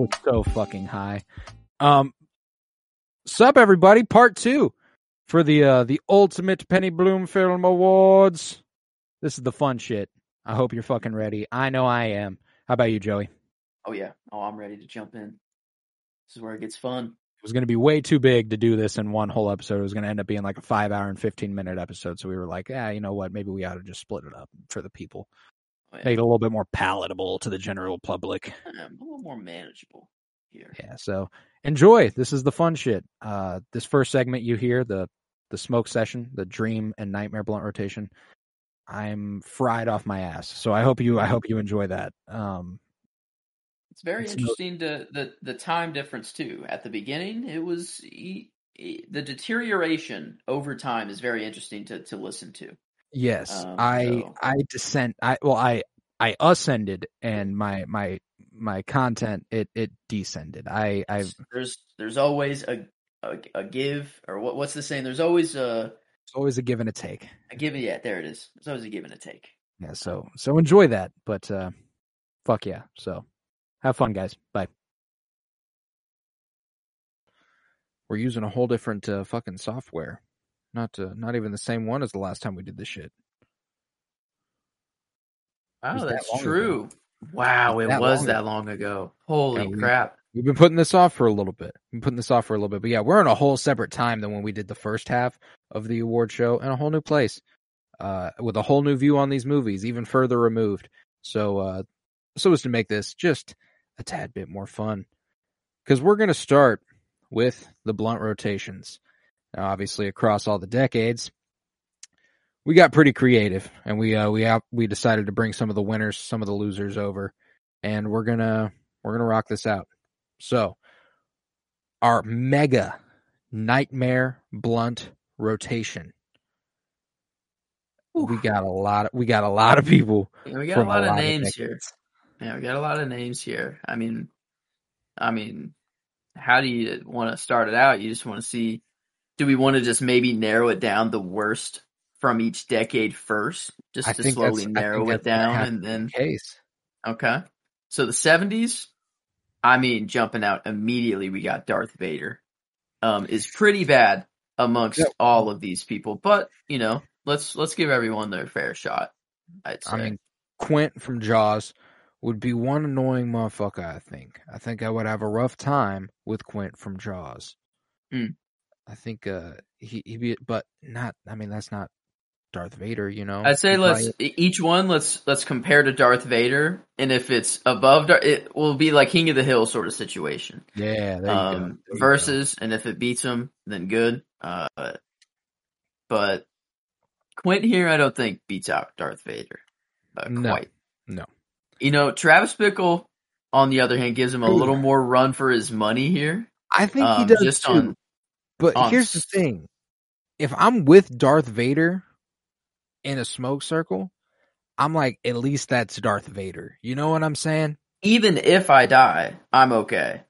was so fucking high. Um, sup everybody, part two for the uh the ultimate Penny Bloom Film Awards. This is the fun shit. I hope you're fucking ready. I know I am. How about you, Joey? Oh yeah. Oh, I'm ready to jump in. This is where it gets fun. It was going to be way too big to do this in one whole episode. It was going to end up being like a five hour and fifteen minute episode. So we were like, yeah, you know what? Maybe we ought to just split it up for the people, yeah. make it a little bit more palatable to the general public. Um, a little more manageable here. Yeah, so enjoy. This is the fun shit. Uh this first segment you hear, the the smoke session, the dream and nightmare blunt rotation. I'm fried off my ass. So I hope you I hope you enjoy that. Um It's very It's no- interesting to the the time difference too. At the beginning, it was e- e- the deterioration over time is very interesting to to listen to. Yes, Um, I so- I descend I well I I ascended and my my my content it it descended. I I There's there's always a a, a give or what what's the saying? There's always a it's always a give and a take. a give. Yeah, there it is. There's always a give and a take. Yeah, so so enjoy that. But uh fuck yeah. So have fun guys. Bye. We're using a whole different uh, fucking software. Not uh, not even the same one as the last time we did this shit. Oh, was that that's long ago. true. Wow, it That was long that long ago. Holy Yeah, crap! We've been putting this off for a little bit. We've been putting this off for a little bit. But yeah, we're in a whole separate time than when we did the first half of the award show and a whole new place. Uh with a whole new view on these movies, even further removed. So uh so as to make this just a tad bit more fun. Because we're gonna start with the blunt rotations. Now obviously across all the decades. We got pretty creative and we uh we out we decided to bring some of the winners, some of the losers over, and we're gonna we're gonna rock this out. So, our mega nightmare blunt rotation. We got a lot. Of, we got a lot of people. Yeah, we got a lot of lot names here. Yeah, we got a lot of names here. I mean, I mean, how do you want to start it out? You just want to see. Do we want to just maybe narrow it down the worst from each decade first, just I to slowly narrow it down, and then the Case. okay. So the seventies, I mean, jumping out immediately, we got Darth Vader. Um, is pretty bad amongst Yep. all of these people, but you know, let's let's give everyone their fair shot. I'd say. I mean, Quint from Jaws would be one annoying motherfucker. I think. I think I would have a rough time with Quint from Jaws. Hmm. I think uh he he be, but not. I mean, that's not Darth Vader. You know. I'd say He'd let's probably- each one let's let's compare to Darth Vader, and if it's above, Dar- it will be like King of the Hill sort of situation. Yeah. There you go. Um, There you go. versus, and if it beats him, then good. Uh, but Quint here, I don't think beats out Darth Vader uh, No. quite. No. You know, Travis Bickle, on the other hand, gives him a little more run for his money here. I think he Um, does just too. on But on here's the thing: if I'm with Darth Vader in a smoke circle, I'm like, at least that's Darth Vader. You know what I'm saying? even if I die, I'm okay.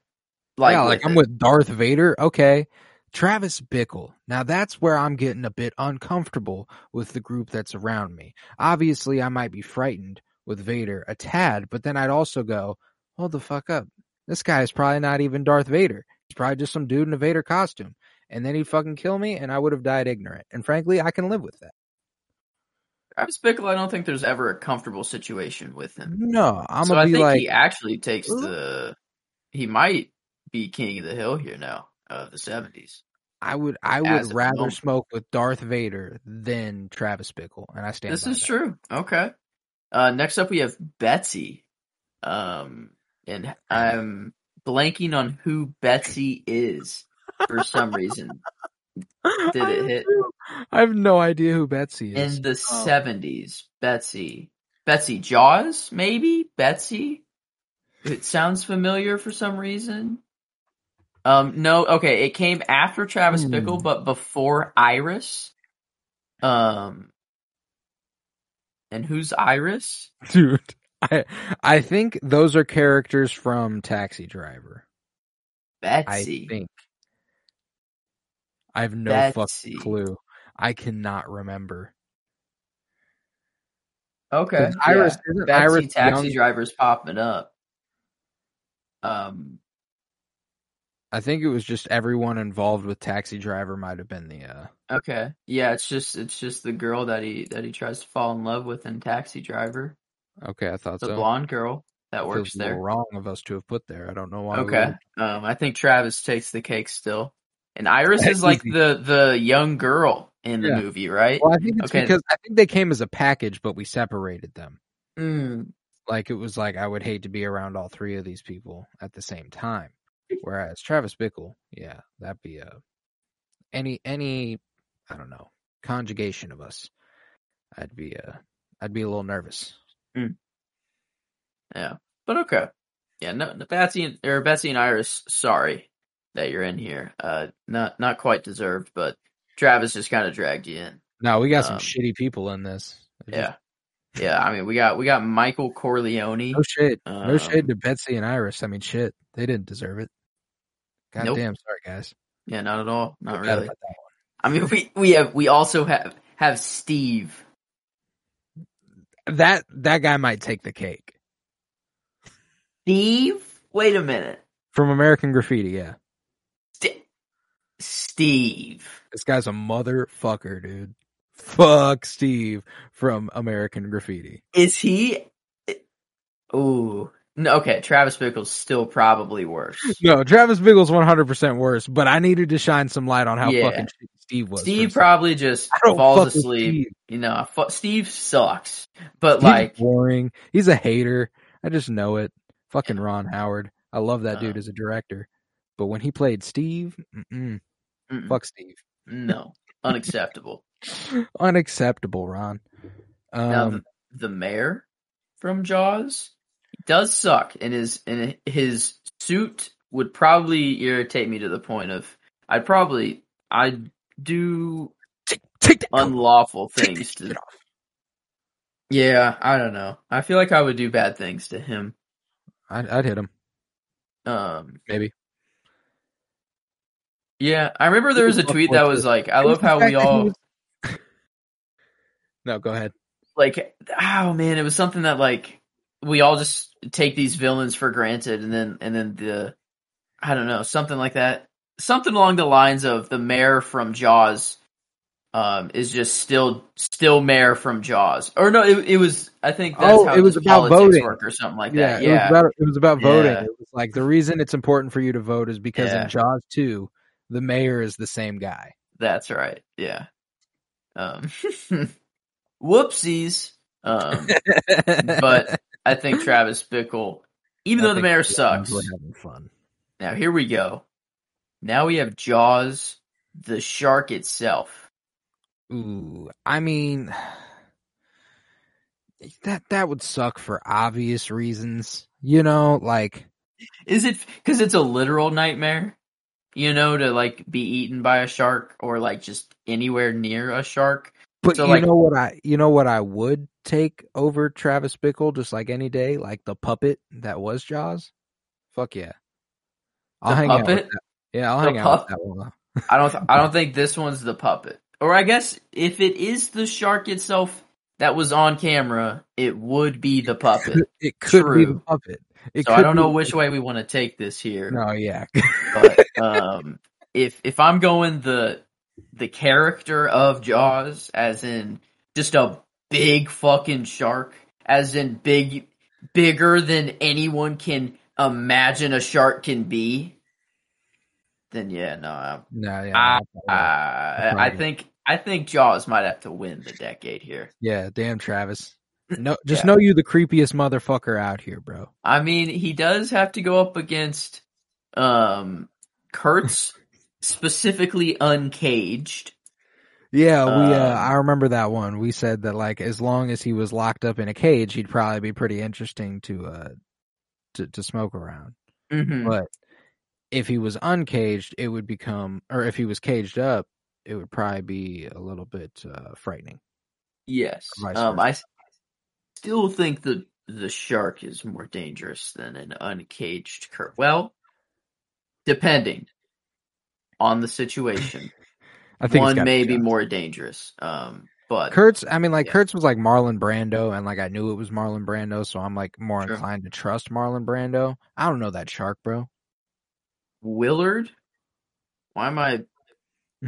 Like, yeah, like I'm it. with Darth Vader. Okay. Travis Bickle. Now that's where I'm getting a bit uncomfortable with the group that's around me. Obviously, I might be frightened with Vader a tad, but then I'd also go, hold the fuck up. This guy is probably not even Darth Vader. He's probably just some dude in a Vader costume. And then he'd fucking kill me and I would have died ignorant. And frankly, I can live with that. Travis Bickle, I don't think there's ever a comfortable situation with him. No, I'm so gonna I be think like, he actually takes "Ooh." the. He might be king of the hill here now of the seventies. I would, I would rather moment. smoke with Darth Vader than Travis Bickle, and I stand. This is that. true. Okay. Uh, next up, we have Betsy. Um, and I'm blanking on who Betsy is. For some reason. Did it hit? I have no idea who Betsy is. In the seventies, Betsy. Betsy Jaws, maybe? Betsy? It sounds familiar for some reason. Um, no, okay, it came after Travis Hmm. Bickle, but before Iris. Um, and who's Iris? Dude, I I think those are characters from Taxi Driver. Betsy. I think. I have no Betsy. fucking clue. I cannot remember. Okay. Iris yeah. Betsy Iris taxi young? drivers popping up. Um, I think it was just everyone involved with Taxi Driver might have been the uh okay. Yeah, it's just it's just the girl that he that he tries to fall in love with in Taxi Driver. Okay, I thought The so. blonde girl that works little there. wrong of us to have put there. I don't know why. Okay. Um, I think Travis takes the cake still. And Iris is like Easy. the the young girl in the Yeah. movie, right? Well, I think it's Okay. because I think they came as a package, but we separated them. Mm, Like it was like I would hate to be around all three of these people at the same time. Whereas Travis Bickle, yeah, that'd be a any any I don't know conjugation of us. I'd be uh I'd be a little nervous. yeah. But okay. Yeah, no, no Betsy and or Betsy and Iris, sorry that you're in here. Uh not not quite deserved, but Travis just kind of dragged you in. No, we got some Um, shitty people in this. Just- Yeah. Yeah, I mean we got we got Michael Corleone. No. No Um, shade to Betsy and Iris. I mean, shit, they didn't deserve it. God Nope. damn, sorry guys. Yeah, not at all. Not really. about that one. I mean we we have we also have have Steve. That that guy might take the cake Steve? Wait a minute. from American Graffiti. Yeah, Steve. this guy's a motherfucker, dude. Fuck Steve from American Graffiti. Is he? Ooh. No, okay, Travis Bickle's still probably worse. No, Travis hundred percent worse, but I needed to shine some light on how Yeah. fucking Steve was. Steve probably just falls asleep. Steve. You know, fu- Steve sucks. But He's like, boring. He's a hater. I just know it. Fucking Ron Howard. I love that dude Uh. as a director, but when he played Steve, mm-mm, mm-mm, fuck Steve. no, unacceptable. Unacceptable, Ron. now, Um, the, the mayor from Jaws does suck, and his and his suit would probably irritate me to the point of I'd probably I'd do take, take unlawful things to. Yeah, I don't know. I feel like I would do bad things to him. I'd, I'd hit him, Um, maybe. Yeah, I remember there was a tweet that was like, I love how we all No, go ahead. like oh man it was something that like we all just take these villains for granted and then and then the i don't know something like that something along the lines of the mayor from jaws um is just still still mayor from jaws or no it, it was i think that's Oh, how it was about voting. work or something like yeah, that it was yeah about it was about voting. Yeah. It was like the reason it's important for you to vote is because Yeah. in Jaws two, the mayor is the same guy. that's right yeah um whoopsies um but i think travis bickle even I though the mayor we're sucks having fun. Now here we go. Now we have Jaws, the shark itself. Ooh, I mean, that that would suck for obvious reasons. You know, like Is it because it's a literal nightmare? You know, to like be eaten by a shark or like just anywhere near a shark. But So, you like- know what I you know what I would take over Travis Bickle just like any day, like the puppet that was Jaws. Fuck yeah. I'll hang out with that. Yeah, I'll The hang out with that one. I don't. I don't think this one's the puppet. Or I guess if it is the shark itself that was on camera, it would be the puppet. It could be the puppet. It so I don't know the which way we want to take this here. No, yeah. but um, if if I'm going the the character of Jaws, as in just a big fucking shark, as in big, bigger than anyone can imagine a shark can be, then yeah, no, no, yeah. Ah, no, I, I think I think Jaws might have to win the decade here. yeah, damn Travis. No, just Yeah. know you the creepiest motherfucker out here, bro. I mean, he does have to go up against um Kurtz specifically uncaged. Yeah, we. Uh, Um, I remember that one. We said that like as long as he was locked up in a cage, he'd probably be pretty interesting to uh to to smoke around. Mm-hmm. But if he was uncaged, it would become, or if he was caged up, it would probably be a little bit uh, frightening. Yes. Um. I still think the the shark is more dangerous than an uncaged cur. Well, depending on the situation, I think one may be be more dangerous. Um, but Kurtz, I mean, like Yeah. Kurtz was like Marlon Brando, and like I knew it was Marlon Brando, so I'm like more Sure. inclined to trust Marlon Brando. I don't know that shark, bro. Willard, why am I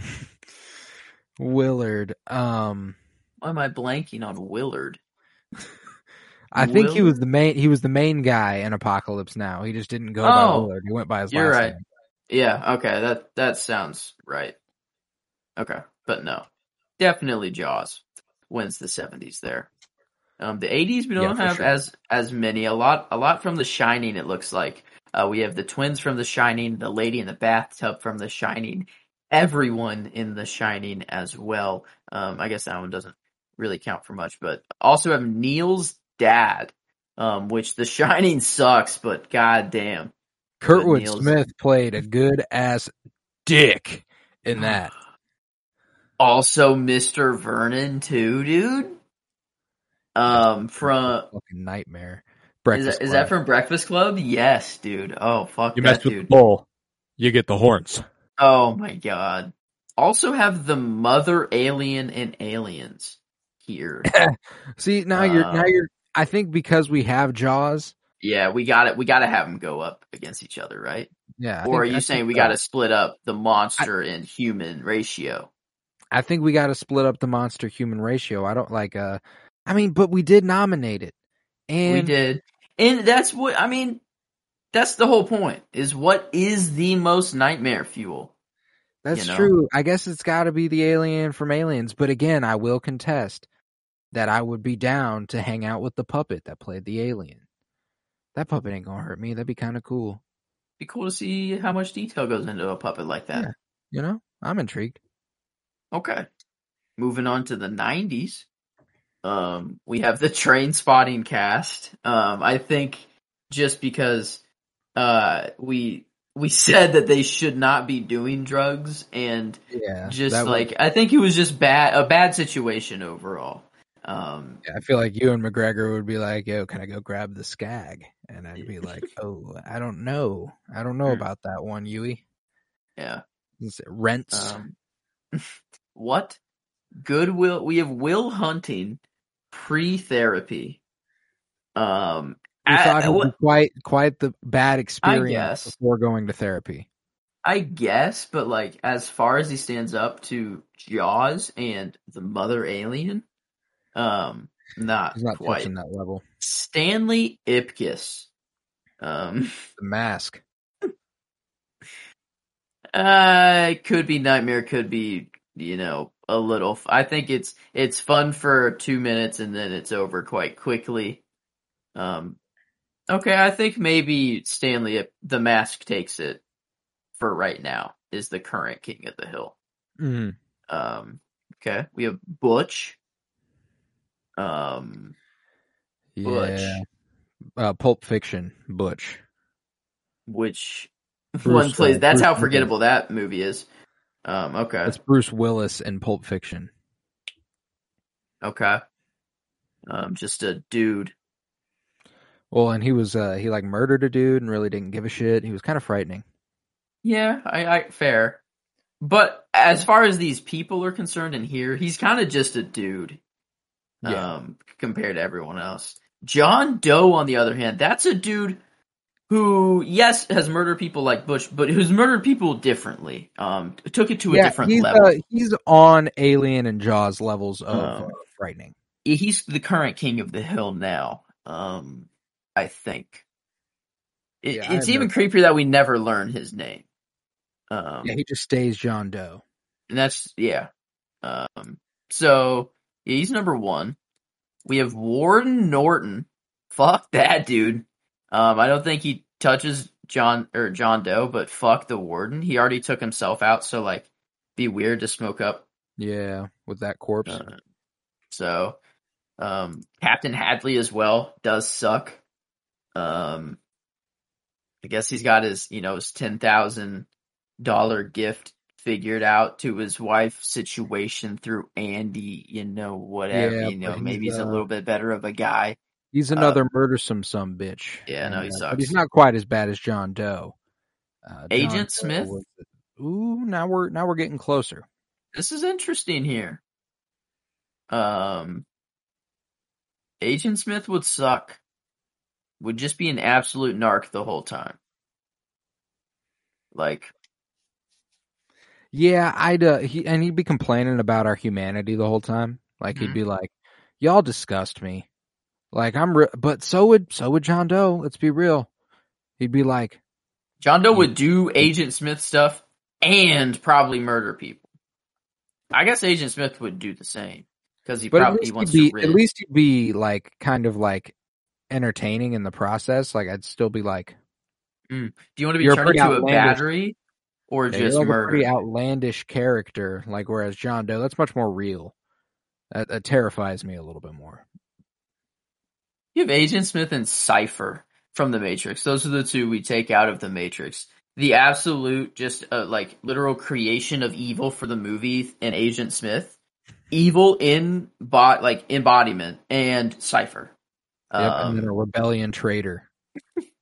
Willard. Um, why am I blanking on Willard? I think he was the main. He was the main guy in Apocalypse Now. He just didn't go by Oh, Willard. He went by his you're last right. name. Yeah, okay, that that sounds right. Okay, but no, definitely Jaws wins the seventies there. Um, the eighties we don't for have sure. as as many. A lot a lot from The Shining. It looks like uh, we have the twins from The Shining, the lady in the bathtub from The Shining, everyone in The Shining as well. Um, I guess that one doesn't really count for much, but also have Neil's dad, um, which The Shining sucks, but goddamn. Kurtwood Neil's- Smith played a good ass dick in that. Also, Mr. Vernon too, dude. Um, from fucking nightmare. is Breakfast that, is that from Breakfast Club? Yes, dude. Oh fuck You that mess with the dude. bull, you get the horns. Oh my god. Also have the mother alien and aliens here. See now you're now Um, you're. I think because we have Jaws. yeah, we got it. We got to have them go up against each other, right? Yeah. I or are you I saying we got to split up the monster and human ratio? I think we got to split up the monster human ratio. I don't like. Uh, I mean, but we did nominate it, and we did, and that's what I mean. That's the whole point. Is what is the most nightmare fuel? That's you know? true. I guess it's got to be the alien from Aliens. But again, I will contest that I would be down to hang out with the puppet that played the alien. That puppet ain't gonna hurt me. That'd be kind of cool. Be cool to see how much detail goes into a puppet like that. Yeah. You know, I'm intrigued. Okay. Moving on to the 90s. Um, we have the Trainspotting cast. Um, I think just because, uh, we, we said that they should not be doing drugs and Yeah, just like, I think it was just bad, a bad situation overall. Um, I feel like you and McGregor would be like, "Yo, can I go grab the skag?" And I'd be like, "Oh, I don't know. I don't know Hmm. about that one, Yui. yeah. Rents. Um, what? Goodwill. We have Will Hunting pre-therapy. Um, I- thought it was quite quite the bad experience before going to therapy. I guess, but like as far as he stands up to Jaws and the Mother Alien, um, not, He's not quite. touching that level. Stanley Ipkiss. Um, The mask. uh, it could be Nightmare, could be you know a little. I think it's it's fun for two minutes and then it's over quite quickly. Um, okay, I think maybe Stanley Ip- the Mask takes it for right now. Is the current King of the Hill. Mm. Um, okay, we have Butch. Um, Butch. Yeah. Uh, Pulp Fiction. Butch. which Bruce, one plays? That's Bruce how Willis. forgettable that movie is. Um, okay, That's Bruce Willis in Pulp Fiction. okay. Um, just a dude. Well, and he was uh he like murdered a dude and really didn't give a shit. He was kind of frightening. Yeah, I, I fair. But as far as these people are concerned in here, he's kind of just a dude. Yeah. Um, compared to everyone else. John Doe, on the other hand, that's a dude who, yes, has murdered people like Butch, but who's murdered people differently. Um, took it to a different he's, level. Uh, he's on Alien and Jaws levels of Um, frightening. he's the current king of the hill now. Um, I think it, Yeah, it's even creepier that we never learn his name. Um, Yeah, he just stays John Doe. and that's yeah. Um, so yeah, he's number one. We have Warden Norton. Fuck that dude. Um, I don't think he touches John or John Doe, but fuck the warden. He already took himself out, so like, be weird to smoke up. Yeah, with that corpse. Uh, so, um, Captain Hadley as well does suck. Um, I guess he's got his, you know, his ten thousand dollar gift figured out to his wife situation through Andy. You know, whatever. Yeah, you know, maybe he's, he's a uh, little bit better of a guy. He's another murdersome some bitch. Yeah, no, he uh, sucks. But he's not quite as bad as John Doe. Uh, John Agent Doe Smith? was- ooh, now we're now we're getting closer. This is interesting here. Um, Agent Smith would suck. Would just be an absolute narc the whole time. Like, Yeah, I'd uh, he and he'd be complaining about our humanity the whole time. Like he'd Mhm. be like, "Y'all disgust me." Like I'm, re- but so would so would John Doe. Let's be real. He'd be like, John Doe would do Agent Smith stuff and probably murder people. I guess Agent Smith would do the same because he but probably wants he'd be to. at least he'd be like kind of like entertaining in the process. Like I'd still be like, Do you want to be turned into a battery or yeah, just you're a murder? pretty outlandish character. Like whereas John Doe, that's much more real. That, that terrifies me a little bit more. You have Agent Smith and Cypher from the Matrix. Those are the two we take out of the Matrix. The absolute, just uh, like literal creation of evil for the movie and Agent Smith, evil in bot like embodiment and Cypher. Yep, Um, and then a rebellion traitor.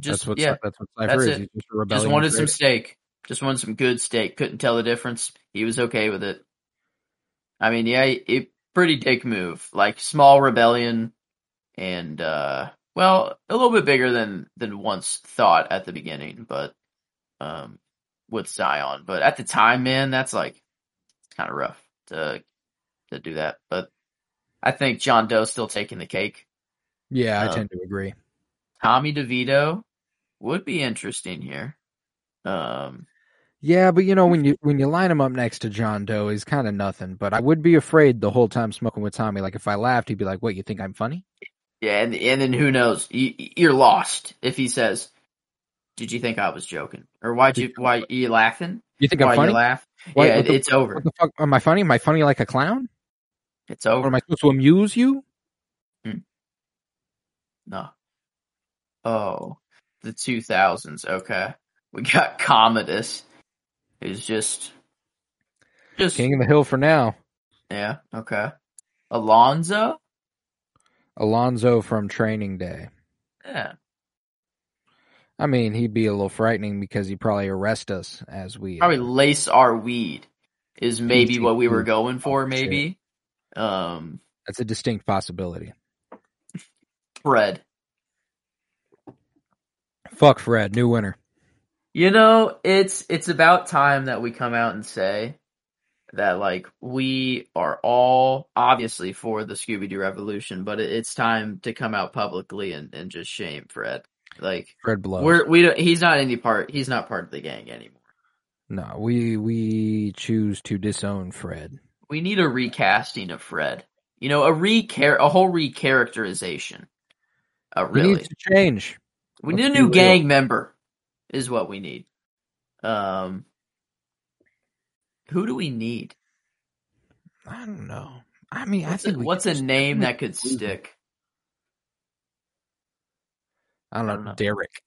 just that's what yeah, that's what Cypher that's is. it. He's just a rebellion just wanted some steak. Just wanted some good steak. Couldn't tell the difference. He was okay with it. I mean, yeah, it pretty dick move. Like small rebellion, and uh, well, a little bit bigger than than once thought at the beginning, but um, with Zion. But at the time, man, that's like it's kind of rough to to do that. But I think John Doe's still taking the cake. Yeah, I Um, tend to agree. Tommy DeVito would be interesting here. Um, Yeah, but you know when you when you line him up next to John Doe, he's kind of nothing. But I would be afraid the whole time smoking with Tommy. Like if I laughed, he'd be like, "What? You think I'm funny?" Yeah, and and then who knows? You, you're lost if he says, "Did you think I was joking?" Or why'd you why you laughing? You think I'm Why funny? you laugh? What- yeah, the- it's over. What the fuck? Am I funny? Am I funny like a clown? It's Or over. am I supposed to amuse you? No. Oh, the 2000s. Okay, we got Commodus, who's just just King of the Hill for now. yeah. Okay, Alonzo. Alonzo from Training Day. Yeah, I mean, he'd be a little frightening because he'd probably arrest us as we. uh, probably lace our weed is maybe what we were going for. Oh, shit. Maybe. Um, that's a distinct possibility. Fred. Fuck Fred, new winner. You know, it's it's about time that we come out and say that like we are all obviously for the Scooby Doo revolution, but it's time to come out publicly and, and just shame Fred. Like Fred blows. we're we don't, he's not any part he's not part of the gang anymore. no, we we choose to disown Fred. We need a recasting of Fred. You know, a re a whole recharacterization. Uh, He really, needs to change. We need a new real. gang member. Is what we need. Um, who do we need? I don't know. I mean, I What's, a, think we what's a name that could stick? I don't. I don't know. Derek.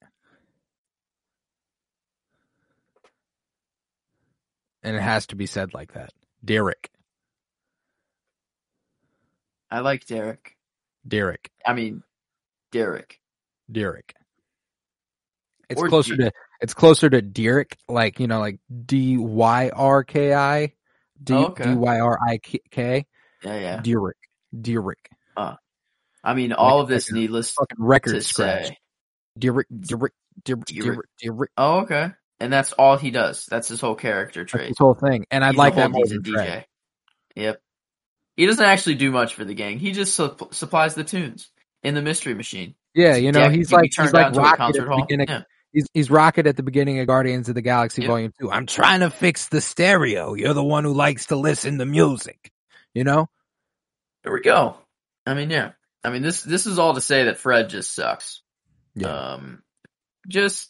And it has to be said like that. Derek. I like Derek. Derek. I mean, Derek. Derek. It's Or closer G- to it's closer to Derek, like you know, like D Y R K I, D Oh. D Y R I K, Yeah, yeah. Derek, Derek, I mean, all Like- of this like needless fucking to record scratch. say. Derek, Derek. Derek, Derek. Oh, okay. And that's all he does. That's his whole character That's trait. this whole thing, and I'd He's like that decent than Fred. Yep. He doesn't actually do much for the gang. He just su- supplies the tunes in the mystery machine. Yeah, you know, deck- he's like turned he's like a Rocket at concert the hall. beginning. Yeah. He's he's Rocket at the beginning of Guardians of the Galaxy Yep. Volume Two. I'm trying to fix the stereo. You're the one who likes to listen to music. You know, There we go. I mean, yeah. I mean, this this is all to say that Fred just sucks. Yeah. Um, just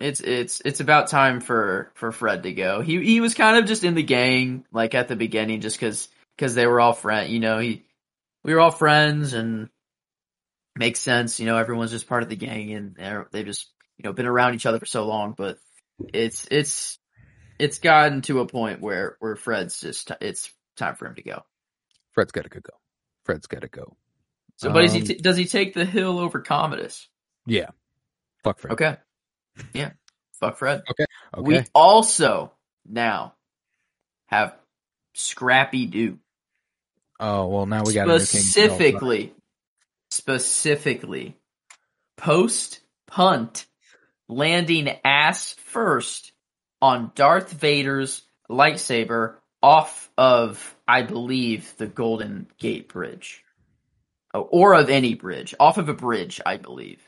it's it's it's about time for for Fred to go. He he was kind of just in the gang like at the beginning, just because because they were all friend. You know, he we were all friends and makes sense. You know, everyone's just part of the gang and they're, just you know been around each other for so long. But it's it's it's gotten to a point where where Fred's just it's time for him to go. Fred's got to go. Fred's got to go. So, but is he Um, t- does he take the hill over Commodus? Yeah. Fuck Fred. Okay, yeah, fuck Fred. Okay. okay. We also now have Scrappy Doo. oh well, now we got a new king. specifically, specifically, post punt, landing ass first on Darth Vader's lightsaber off of, I believe, the Golden Gate Bridge, Oh, or of any bridge, off of a bridge, I believe.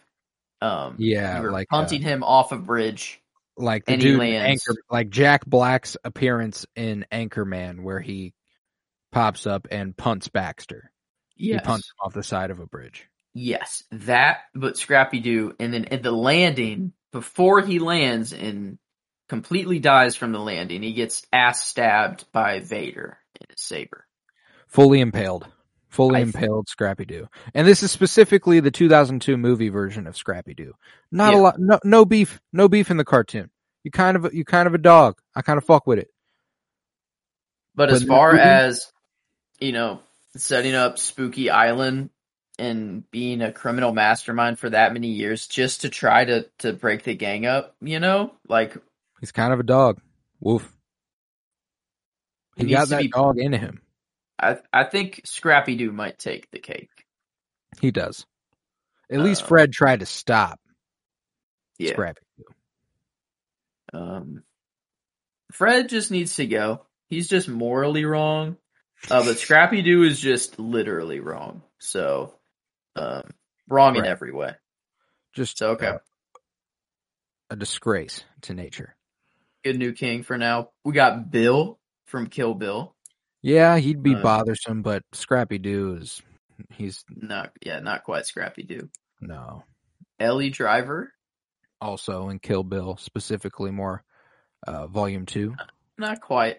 Um, Yeah, like, uh, punting him off a bridge. like the dude. Anchor, like Jack Black's appearance in Anchorman, where he pops up and punts Baxter. Yes. He punts him off the side of a bridge. Yes, that, but Scrappy Doo, and then at the landing, before he lands and completely dies from the landing, he gets ass stabbed by Vader in his saber. Fully impaled. Fully I- impaled Scrappy Doo. And this is specifically the 2002 movie version of Scrappy Doo. Not Yeah. a lot, no, no beef, no beef in the cartoon. You kind of, you kind of a dog. I kind of fuck with it. But But as far movie- as, you know, setting up Spooky Island and being a criminal mastermind for that many years just to try to, to break the gang up, you know, like, He's kind of a dog. Woof. He He got that be- dog into him. I, I think Scrappy Doo might take the cake. He does. At least Uh, Fred tried to stop Yeah. Scrappy Doo. Um, Fred just needs to go. He's just morally wrong. Uh, but Scrappy Doo is just literally wrong. So, um, wrong in every way. Just So, okay. uh, a disgrace to nature. Good new king for now. We got Bill from Kill Bill. Yeah, he'd be Uh, bothersome, but Scrappy Doo is he's Not, yeah, not quite Scrappy Doo. no. Ellie Driver. Also in Kill Bill, specifically more uh volume two. Not quite,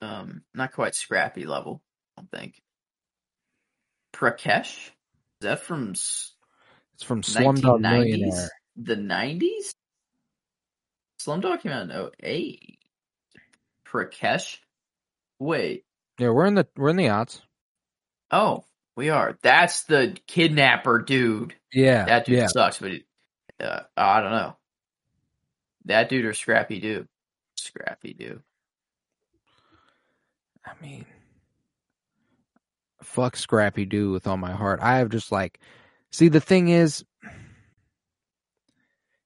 um, not quite Scrappy level. I don't think. Prakash. That from It's from Slumdog 1990s? Millionaire. The 90s? Slumdog came out in 08. Prakash? Wait. Yeah, we're in the we're in the odds. Oh, we are. That's the kidnapper dude. Yeah. That dude yeah. sucks, but uh, I don't know. That dude or Scrappy Doo? Scrappy Doo. I mean fuck Scrappy Doo with all my heart. I have just like see the thing is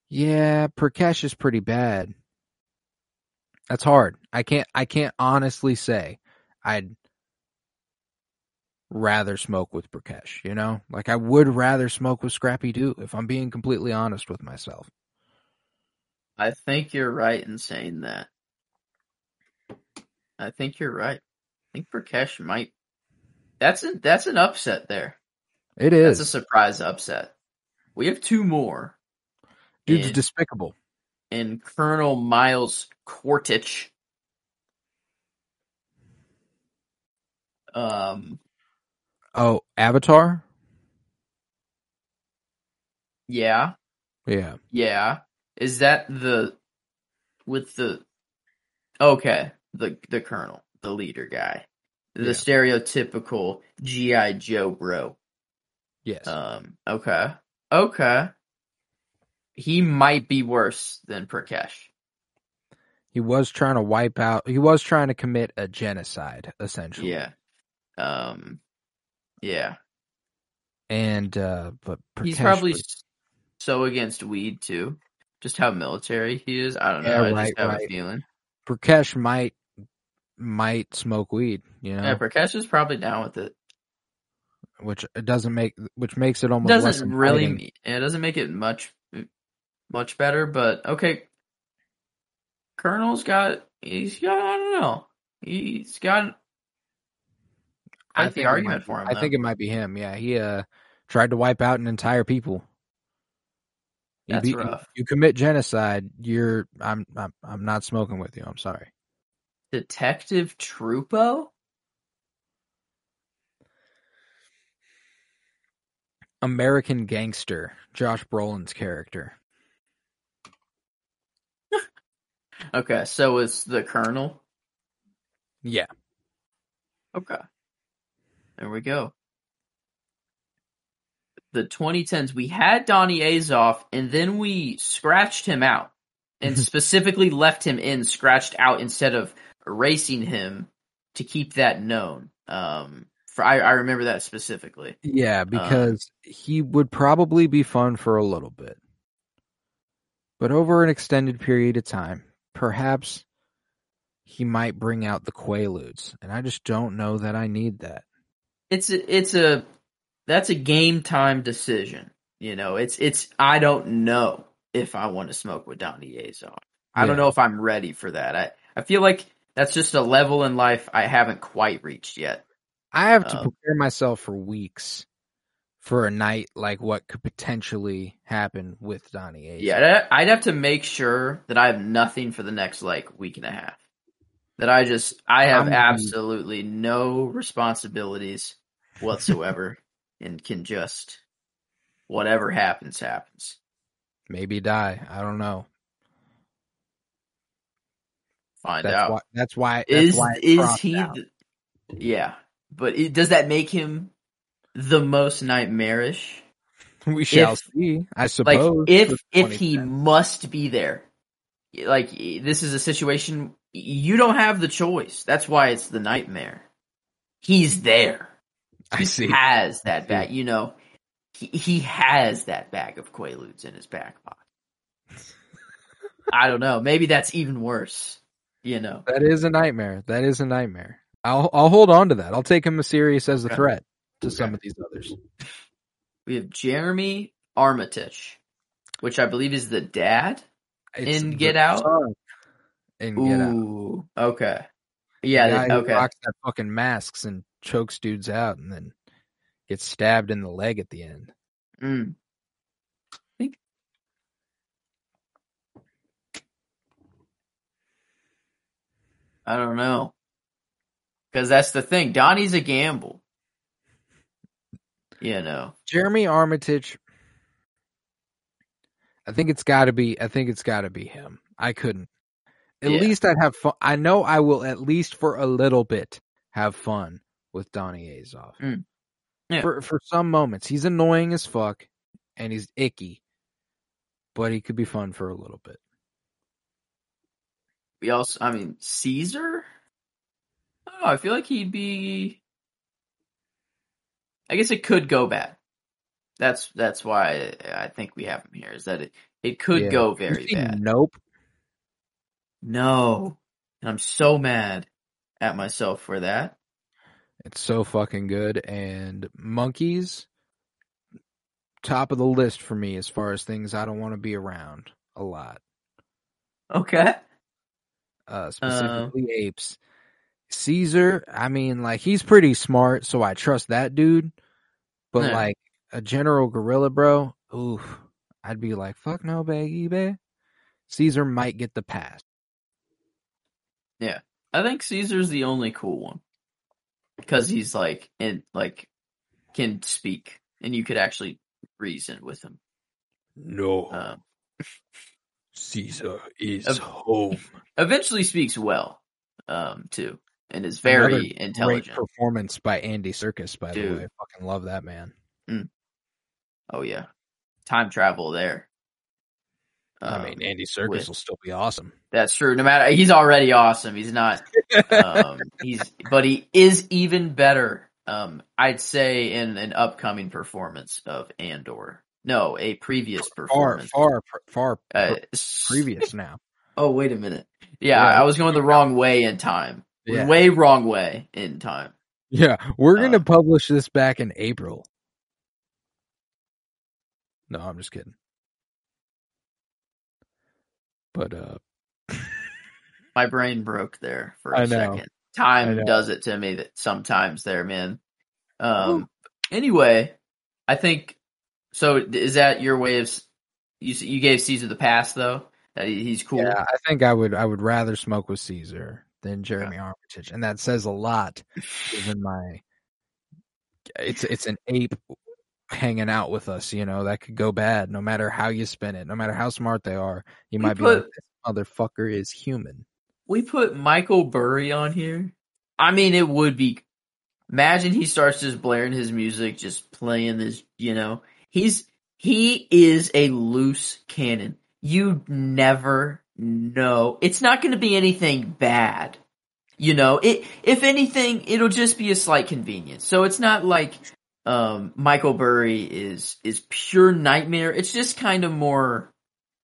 yeah, Prakash is pretty bad. That's hard. I can't I can't honestly say I'd rather smoke with Prakash, you know? Like I would rather smoke with Scrappy Doo if I'm being completely honest with myself. I think you're right in saying that. I think you're right. I think Prakash might. That's an that's an upset there. It is. That's a surprise upset. We have two more. Dude's in- despicable. in Colonel Miles Quaritch. Um, Oh, Avatar? yeah, Yeah. yeah. Is that the with the okay the the Colonel, the leader guy, the Yeah. stereotypical GI Joe bro? Yes. Um, okay, okay. He might be worse than Prakash. He was trying to wipe out. He was trying to commit a genocide, essentially. Yeah. Um. Yeah. And uh, but He's probably was- so against weed too. Just how military he is. I don't know. Yeah, I right, just have right. a feeling. Prakash might might smoke weed. You know, Yeah, Prakash is probably down with it. which it doesn't make which makes it almost Doesn't really. It doesn't make it much much better. But okay, Colonel's got. He's got. I don't know. He's got. I I the think argument might- for him. I think it might be him. Yeah, he uh tried to wipe out an entire people. You That's be- rough. You commit genocide, you're I'm I'm I'm not smoking with you. I'm sorry. Detective Trupo? American Gangster, Josh Brolin's character. Okay, so it's the Colonel. Yeah. Okay. There we go. The 2010s, we had Donnie Azoff, and then we scratched him out, and specifically left him in scratched out instead of erasing him to keep that known. Um, for I, I remember that specifically. Yeah, because he would probably be fun for a little bit. But over an extended period of time, perhaps he might bring out the Quaaludes. And I just don't know that I need that. It's a, it's a that's a game time decision. You know, it's it's I don't know if I want to smoke with Donnie Azoff. I don't know if I'm ready for that. I I feel like that's just a level in life I haven't quite reached yet. I have to Um, prepare myself for weeks for a night like what could potentially happen with Donnie Ace. Yeah, I'd- have to make sure that I have nothing for the next like week and a half. That I just I have I'm- absolutely no responsibilities whatsoever and can just whatever happens happens. Maybe die. I don't know. Find That's out. why. That's why. That's is why is he the, yeah but it, does that make him the most nightmarish We shall if- see. I suppose. like if if he must be there like this is a situation you don't have the choice that's why it's the nightmare he's there I he see. has that bag you know he, he has that bag of quaaludes in his back pocket i don't know maybe that's even worse you know That is a nightmare. That is a nightmare. I'll I'll hold on to that. I'll take him as serious as a Okay. threat to Okay. some of these others. We have Jeremy Armitage, which I believe is the dad. It's In the Get Out? In Get Out. Okay. The Yeah, guy th- who okay. rocks that fucking masks and chokes dudes out and then gets stabbed in the leg at the end. Mm. I don't know. Cuz that's the thing. Donnie's a gamble. You know. Jeremy Armitage. I think it's got to be. I think it's got to be him. I couldn't. At Yeah. least I'd have fun. I know I will at least for a little bit have fun with Donnie Azoff. Mm. Yeah. For for some moments, he's annoying as fuck, and he's icky, but he could be fun for a little bit. We also I mean Caesar? Oh, I feel like he'd be I guess it could go bad. That's that's why I think we have him here. Is that it? It could Yeah. go very bad. Nope. No, and I'm so mad at myself for that. It's so fucking good. And monkeys, top of the list for me as far as things I don't want to be around a lot. Okay. Uh, specifically apes. Caesar, I mean, like he's pretty smart, so I trust that dude. But Yeah. like a general gorilla, bro, oof, I'd be like, fuck no, baggy, bae. Caesar might get the pass. Yeah, I think Caesar's the only cool one because he's like and like can speak and you could actually reason with him. No, Um, Caesar is Of- home. eventually speaks well, um, too, and is Another very Great intelligent. performance by Andy Serkis, by Dude. the way. I fucking love that man. Oh yeah, time travel there. I Um, mean, Andy Serkis with- will still be awesome. That's true. No matter he's already awesome. He's not. Um, he's but he is even better. Um, I'd say in an upcoming performance of Andor. No, a previous performance. far, far Uh, previous now. Oh wait a minute. Yeah, Yeah. I was going the wrong way in time. Yeah. Way wrong way in time. Yeah, we're gonna Uh, publish this back in April. No, I'm just kidding. But uh, My brain broke there for a I know. second. Time does it to me that sometimes there, man. Um anyway, I think so is that your way of you you gave Caesar the pass though. That he's cool. Yeah, I think I would I would rather smoke with Caesar than Jeremy Armitage, and that says a lot given my it's it's an ape hanging out with us, you know, that could go bad no matter how you spin it, no matter how smart they are. You We might be put- like, this motherfucker is human. we put Michael Burry on here. I mean, it would be. Imagine he starts just blaring his music, just playing this. You know, he's he is a loose cannon. You never know. It's not going to be anything bad. You know, it if anything, it'll just be a slight convenience. So it's not like um Michael Burry is is pure nightmare. It's just kind of more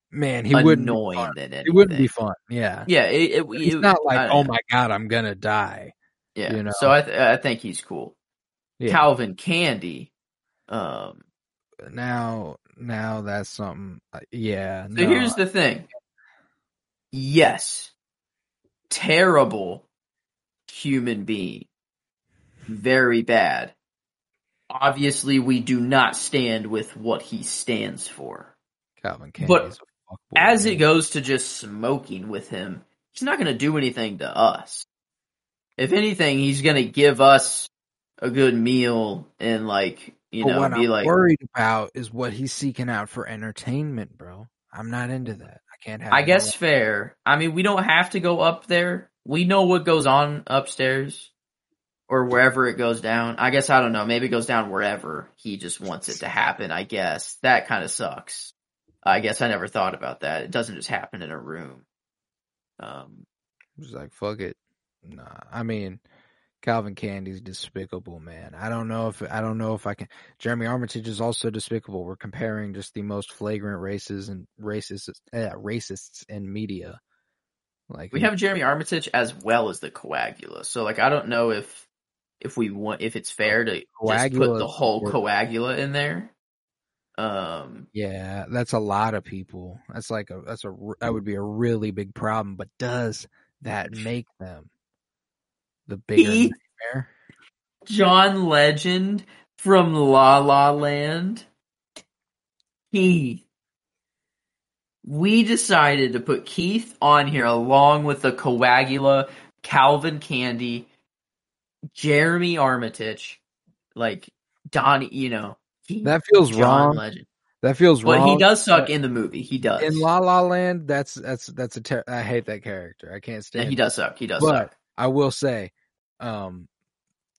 Man, he wouldn't be annoying fun. than anything. It wouldn't be fun. Yeah. Yeah, it, it, He's it- not like, oh my god, I'm gonna die. Yeah. you know? So I th- I think he's cool. Yeah. Calvin Candie. Um. Now now that's something uh, yeah. So no, here's the thing. Yes. Terrible human being. Very bad. Obviously, we do not stand with what he stands for. Calvin but As it goes to just smoking with him, he's not going to do anything to us. If anything, he's going to give us a good meal and like, you But know, what be I'm like, worried about is what he's seeking out for entertainment, bro. I'm not into that. I can't have. I no- guess fair. I mean, we don't have to go up there. We know what goes on upstairs or wherever it goes down. I guess I don't know. Maybe it goes down wherever he just wants it to happen. I guess that kind of sucks. I guess I never thought about that. It doesn't just happen in a room. Um, Just like fuck it. Nah, I mean, Calvin Candie's despicable, man. I don't know if I don't know if I can. Jeremy Armitage is also despicable. We're comparing just the most flagrant races and racists, uh, racists in media. Like we have Jeremy Armitage as well as the Coagula. So like, I don't know if if we want if it's fair to just put the whole. Coagula in there. Um, Yeah, that's a lot of people. That's like a that's a that would be a really big problem. But does that make them the bigger He- nightmare? John Legend from La La Land. Keith. We decided to put Keith on here along with the Coagula, Calvin Candie, Jeremy Armitage, like Donnie, you know. Keith, That feels John wrong. Legend. That feels But wrong. But he does suck in the movie. He does. in La La Land. That's that's that's a ter- I hate that character. I can't Yeah, stand. he does suck. He does But suck. I will say, um,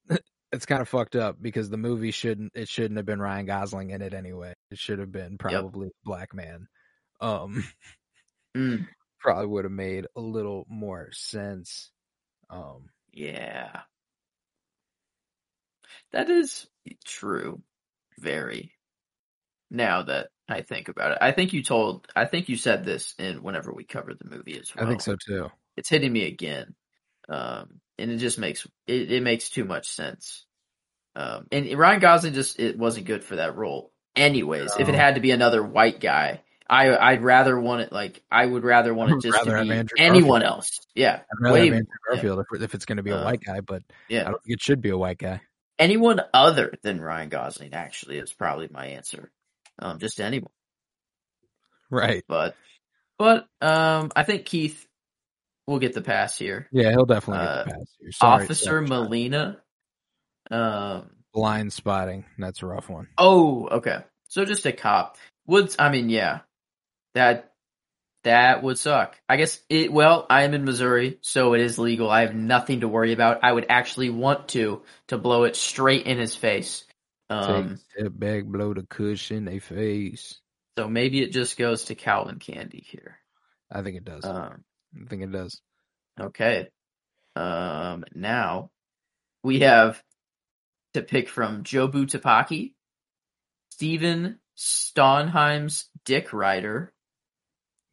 it's kind of fucked up because the movie shouldn't it shouldn't have been Ryan Gosling in it anyway. It should have been probably a black man. Um, Mm, probably would have made a little more sense. Um, yeah. That is true. Very. Now that I think about it. I think you told I think you said this in whenever we covered the movie as well. I think so too. It's hitting me again. Um and it just makes it, it makes too much sense. Um and Ryan Gosling just it wasn't good for that role. Anyways, if it had to be another white guy, I I'd rather want it like I would rather want it just to be anyone Garfield. else. Yeah. I'd rather have Andrew. Garfield if, if it's going to be a Uh, white guy, but yeah, I don't think it should be a white guy. anyone other than Ryan Gosling actually is probably my answer. Um, just anyone, Right. but but um, I think Keith will get the pass here. Yeah, he'll definitely Uh, get the pass. Here. Sorry, Officer. Molina. Um. blind spotting. That's a rough one. Oh, okay. So just a cop. Would I mean, yeah, that that would suck. I guess it. Well, I am in Missouri, so it is legal. I have nothing to worry about. I would actually want to to blow it straight in his face. Um. step back, blow the cushion, they face. So maybe it just goes to Calvin Candie here. I think it does. Um. I think it does. Okay. Um, now we have to pick from Jobu Tupaki, Stephen Sondheim's Dick Rider,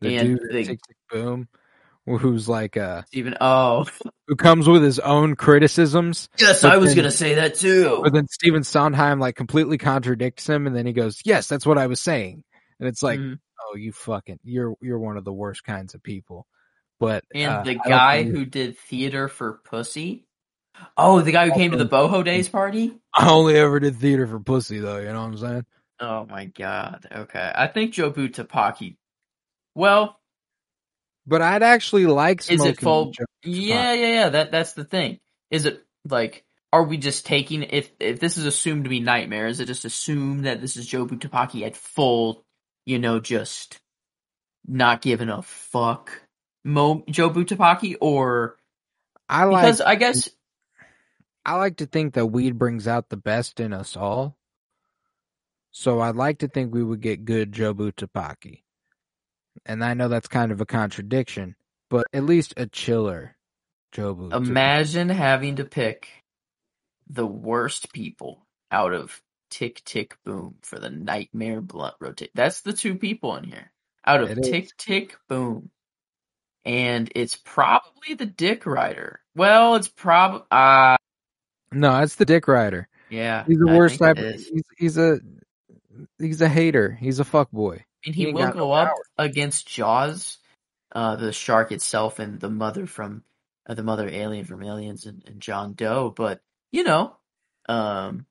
The And dude the- Tick Tick Boom, who's like uh, Stephen oh, who comes with his own criticisms, yes, I was then- gonna say that too. but then Stephen Sondheim like completely contradicts him, and then he goes, "Yes, that's what I was saying," and it's like, Mhm. "Oh, you fucking, you're you're one of the worst kinds of people." But and uh, the guy think- who did theater for Pussy. Oh, the guy who came to the Boho Days party? I only ever did theater for pussy, though. You know what I'm saying? Oh my god. Okay. I think Jobu Tupaki. Well, But I'd actually like Is it smoking. full- yeah, yeah, yeah. That that's the thing. Is it like are we just taking if if this is assumed to be nightmare, is it just assumed that this is Jobu Tupaki at full, you know, just not giving a fuck Mo Jobu Tupaki or I like because I guess I like to think that weed brings out the best in us all. So I'd like to think we would get good Jobu Tupaki. And I know that's kind of a contradiction, but at least a chiller Jobu. Tupaki. imagine having to pick the worst people out of Tick Tick Boom for the Nightmare Blunt rotate. That's the two people in here. Out of It is. Tick Tick Boom. And it's probably the Dick Rider. Well, it's probably uh No, it's the Dick Rider. yeah. He's the I worst type. he's he's a he's a hater. He's a fuck boy. And he he, will got no go up against Jaws, uh, the shark itself, and the mother from uh, the mother alien from Aliens and, and John Doe. But you know, um,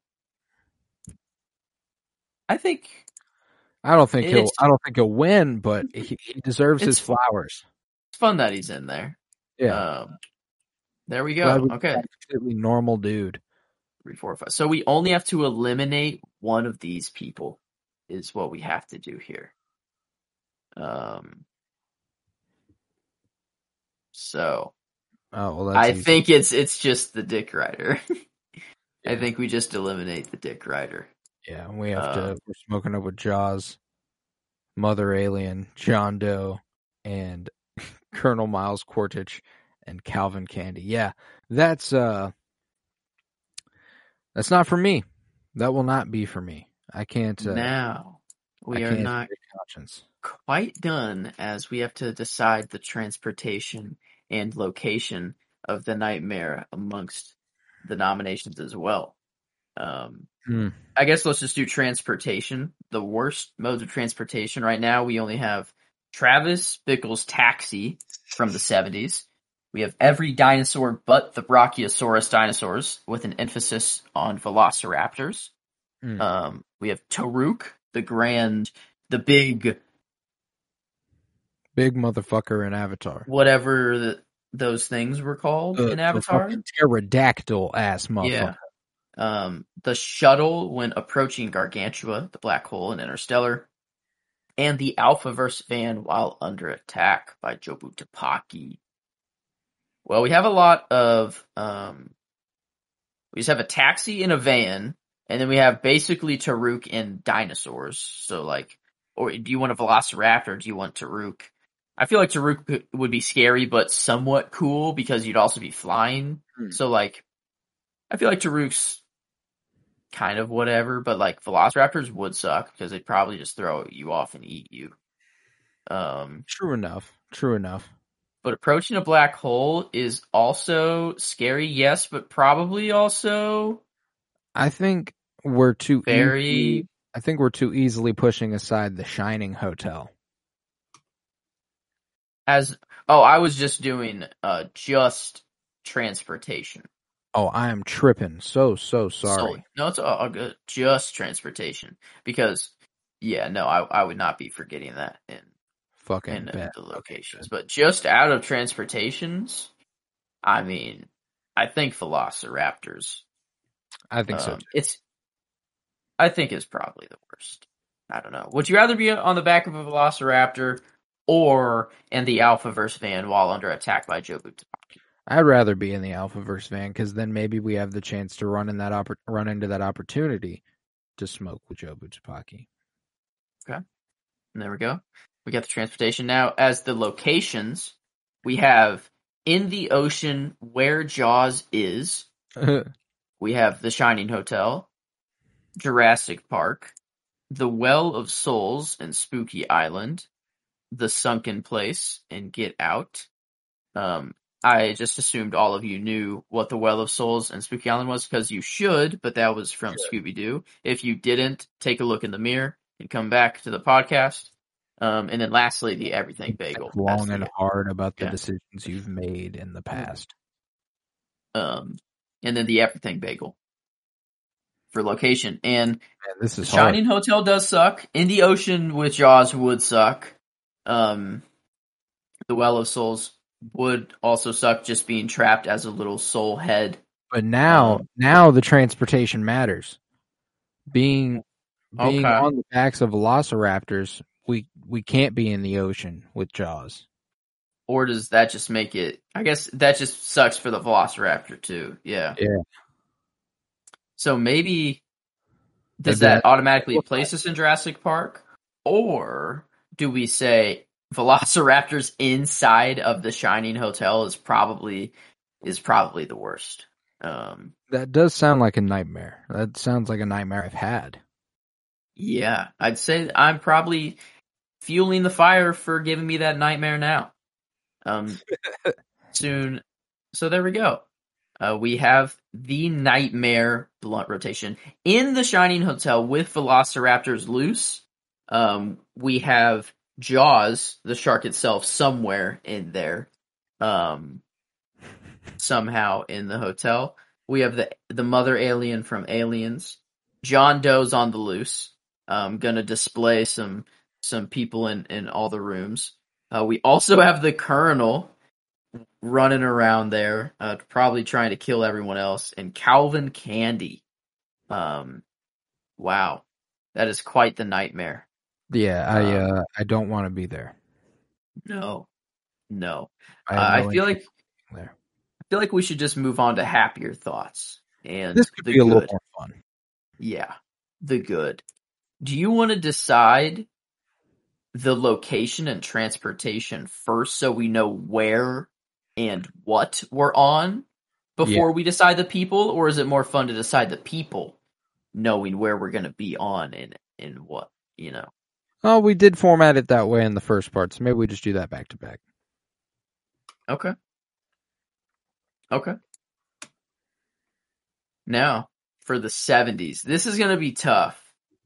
I think I don't think he'll. I don't think he'll win, but he, he deserves his flowers. It's fun that he's in there. Yeah, Um, there we go. we Okay, completely normal dude. three, four, five. So we only have to eliminate one of these people. Is what we have to do here. Um. So Oh well, that's I easy. think it's it's just the Dick Rider. I think we just eliminate the Dick Rider. Yeah, we have Uh, to. We're smoking up with Jaws, Mother Alien, John Doe, and Colonel Miles Quaritch and Calvin Candie. Yeah, that's uh, that's not for me. That will not be for me. I can't. Uh, now I we are can't conscience. quite done as we have to decide the transportation and location of the nightmare amongst the nominations as well. Um, Hmm. I guess let's just do transportation. The worst modes of transportation right now, we only have Travis Bickle's Taxi from the 70s. We have every dinosaur but the Brachiosaurus dinosaurs with an emphasis on velociraptors. Hmm. Um, we have Toruk, the grand, the big, Big motherfucker in Avatar. whatever the, those things were called The- in Avatar. pterodactyl ass motherfucker. Yeah. Um, the shuttle when approaching Gargantua, the black hole in Interstellar, and the Alphaverse van while under attack by Jobu Tupaki. Well, we have a lot of um, we just have a taxi and a van, and then we have basically Toruk and dinosaurs. So like, or do you want a Velociraptor? Or do you want Toruk? I feel like Toruk would be scary, but somewhat cool because you'd also be flying. Hmm. So like, I feel like Toruk's kind of whatever, but like Velociraptors would suck because they'd probably just throw you off and eat you. Um, True enough. True enough. but approaching a black hole is also scary, yes, but probably also I think we're too very easy- I think we're too easily pushing aside the Shining Hotel. as oh, I was just doing uh just transportation. Oh, I am tripping. So so sorry. solely. No, it's all good. Just transportation because yeah, no, I I would not be forgetting that in Fucking in uh, the locations, but just out of transportations, I mean, I think Velociraptors. I think so. um, Too. It's, I think is probably the worst. I don't know. Would you rather be on the back of a Velociraptor or in the Alpha verse van while under attack by Jobu? I'd rather be in the Alphaverse van because then maybe we have the chance to run in that oppor- run into that opportunity to smoke with Jobu Tupaki. And there we go. We got the transportation now. As the locations, we have in the ocean where Jaws is. We have the Shining Hotel, Jurassic Park, the Well of Souls and Spooky Island, the Sunken Place and Get Out. Um, I just assumed all of you knew what the Well of Souls and Spooky Island was because you should, but that was from Scooby Doo. If you didn't, take a look in the mirror and come back to the podcast. Um, and then lastly, the Everything Bagel. That's long and hard about the yeah. decisions you've made in the past. um, and then the everything bagel for location. And Man, this is hard. Shining Hotel does suck. In the ocean with Jaws would suck. Um, the Well of Souls would also suck just being trapped as a little soul head. But now, Um, now the transportation matters. Being being Okay. on the backs of velociraptors, we we can't be in the ocean with Jaws. Or does that just make it? I guess that just sucks for the Velociraptor too. Yeah. Yeah. So maybe does that- automatically place us in Jurassic Park, or do we say Velociraptors inside of the Shining Hotel is probably is probably the worst? Um, That does sound like a nightmare. That sounds like a nightmare I've had. yeah, I'd say I'm probably fueling the fire for giving me that nightmare now. Um, soon. So there we go. Uh, we have the nightmare blunt rotation in the Shining Hotel with Velociraptors loose. Um, we have Jaws, the shark itself, somewhere in there. Um, somehow in the hotel. We have the the mother alien from Aliens. John Doe's on the loose. Um, gonna display some some people in in all the rooms. Uh, we also have the Colonel running around there, uh, probably trying to kill everyone else, and Calvin Candie. Um, wow, that is quite the nightmare. Yeah, I Um, uh, I don't want to be there. No, no. I, Uh, have I feel like there. I feel like we should just move on to happier thoughts and this could the be a little more fun. Yeah, the good. Do you want to decide the location and transportation first so we know where and what we're on before we decide the people, or is it more fun to decide the people knowing where we're going to be on and, and what, you know? Oh, we did format it that way in the first part, so maybe we just do that back to back. Okay. Okay. Now, for the 70s, this is going to be tough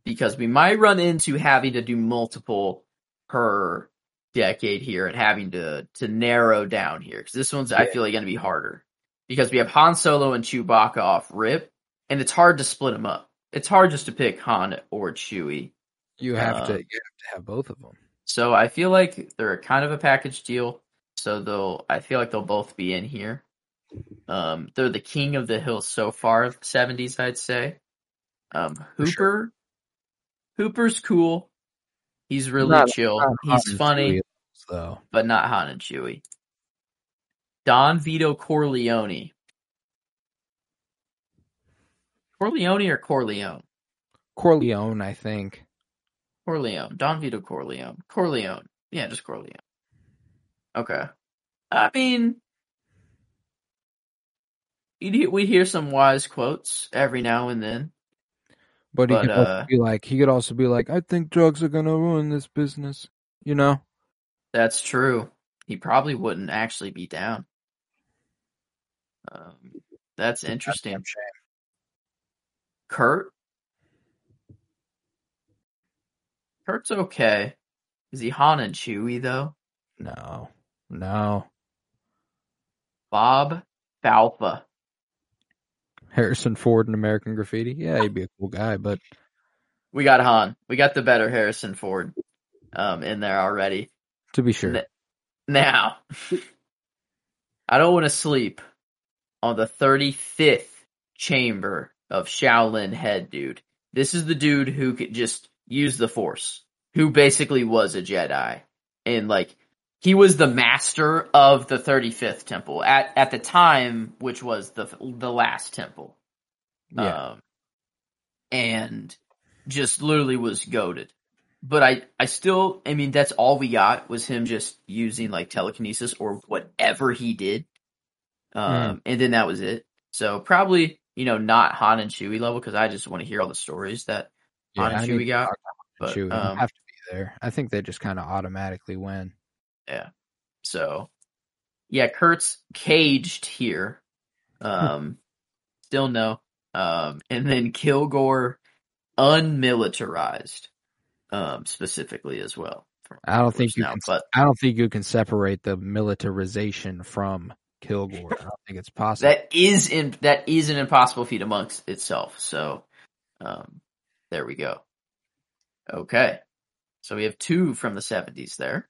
because we might run into having to do multiple per decade here and having to to narrow down here because this one's I feel like going to be harder because we have Han Solo and Chewbacca off rip and it's hard to split them up. It's hard just to pick Han or Chewie. You have to Um, you have to have both of them. So I feel like they're kind of a package deal. So they'll, I feel like they'll both be in here. Um, they're the king of the hill so far, seventies, I'd say. Um, Hooper, sure. Hooper's cool. He's really Not- chill. Not He's funny, Chewie, though. but not hot and chewy. Don Vito Corleone. Corleone or Corleone? Corleone, I think. Corleone. Don Vito Corleone. Corleone. Yeah, just Corleone. Okay. I mean, you'd we'd hear some wise quotes every now and then. But he But, could also uh, be like, he could also be like, I think drugs are gonna ruin this business. You know? That's true. He probably wouldn't actually be down. Um, that's interesting. Kurt? Kurt's okay. Is he Han and Chewie though? No, no. Bob Falfa. Harrison Ford in American Graffiti. Yeah, he'd be a cool guy, but We got Han. We got the better Harrison Ford um, in there already. to be sure, Now, I don't want to sleep on the 35th chamber of Shaolin head, dude. This is the dude who could just use the force, who basically was a Jedi. And like, he was the master of the 35th temple at, at the time, which was the, the last temple. yeah. Um, and just literally was goaded. But I, I still, I mean, that's all we got was him just using like telekinesis or whatever he did. Um, and then that was it. So probably, you know, not Han and Chewie level because I just want to hear all the stories that Han I and need got. But, Chewie. Um, have to be there. I think they just kind of automatically win. Yeah. So, yeah, Kurt's caged here. Um, still no. Um, and then Kilgore unmilitarized, um, specifically as well. I don't think you now, can- but I don't think you can separate the militarization from Kilgore. I don't think it's possible. that is in that is an impossible feat amongst itself. So, Um, there we go. Okay. So we have two from the 70s there.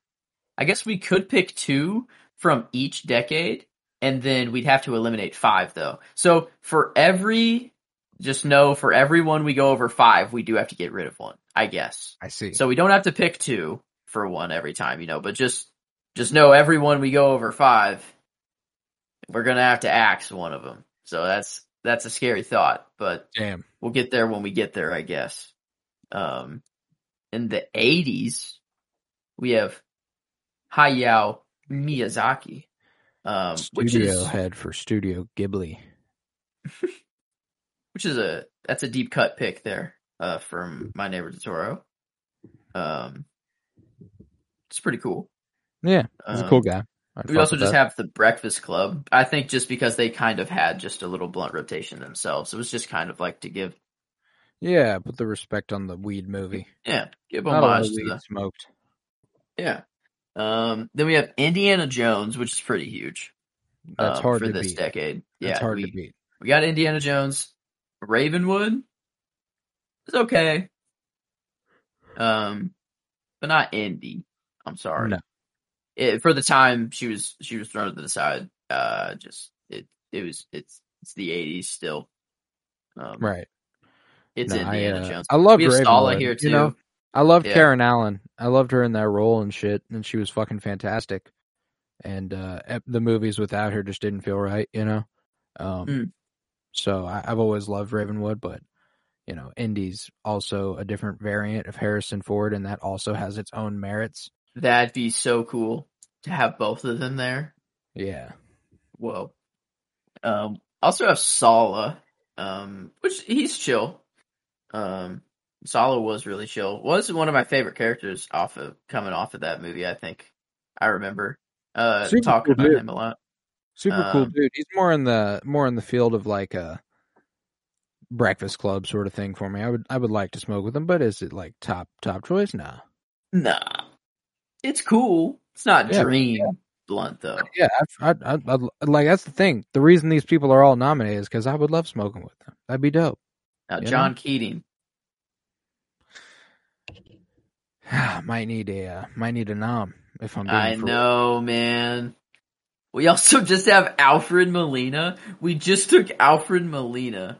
I guess we could pick two from each decade and then we'd have to eliminate five though. So for every, just know for every one we go over five, we do have to get rid of one, I guess. I see. So we don't have to pick two for one every time, you know, but just, just know every one we go over five, we're going to have to axe one of them. So that's, that's a scary thought, but Damn. we'll get there when we get there, I guess. Um, in the 80s, we have Hayao Miyazaki, um, which is head for Studio Ghibli. which is a that's a deep cut pick there uh, from My Neighbor Totoro. Um, it's pretty cool. Yeah, he's a Um, cool guy. I'd We also just that. have the Breakfast Club. I think just because they kind of had just a little blunt rotation themselves, it was just kind of like to give yeah, put the respect on the weed movie. yeah give Not a lot homage to the smoked. yeah. Um, then we have Indiana Jones, which is pretty huge. That's um, hard for this beat. decade. That's yeah, hard we, to beat. we got Indiana Jones, Ravenwood. It's okay. Um, but not Indy. I'm sorry. No. It, for the time she was she was thrown to the side. Uh, just it it was it's it's the 80s still. Um, Right. It's No, Indiana I, uh, Jones. I loved we Stala here too. You know, I loved Yeah. Karen Allen. I loved her in that role and shit, and she was fucking fantastic. And uh the movies without her just didn't feel right, you know. Um, Mm. so I, I've always loved Ravenwood, but you know, Indy's also a different variant of Harrison Ford, and that also has its own merits. That'd be so cool to have both of them there. Yeah, Whoa. Um, also have Sallah, um, which he's chill. Um, Sallah was really chill. Was one of my favorite characters off of coming off of that movie. I think I remember uh Super talking cool about dude. him a lot. super cool Um, dude. He's more in the more in the field of like a Breakfast Club sort of thing for me. I would I would like to smoke with him, but is it like top top choice? Nah. Nah, it's cool. It's not Yeah, dream blunt though. Yeah, I, I, I, like that's the thing. The reason these people are all nominated is because I would love smoking with them. That'd be dope. Now John Keating. might need a uh, might need a nom if I'm. I know, man. We also just have Alfred Molina. We just took Alfred Molina.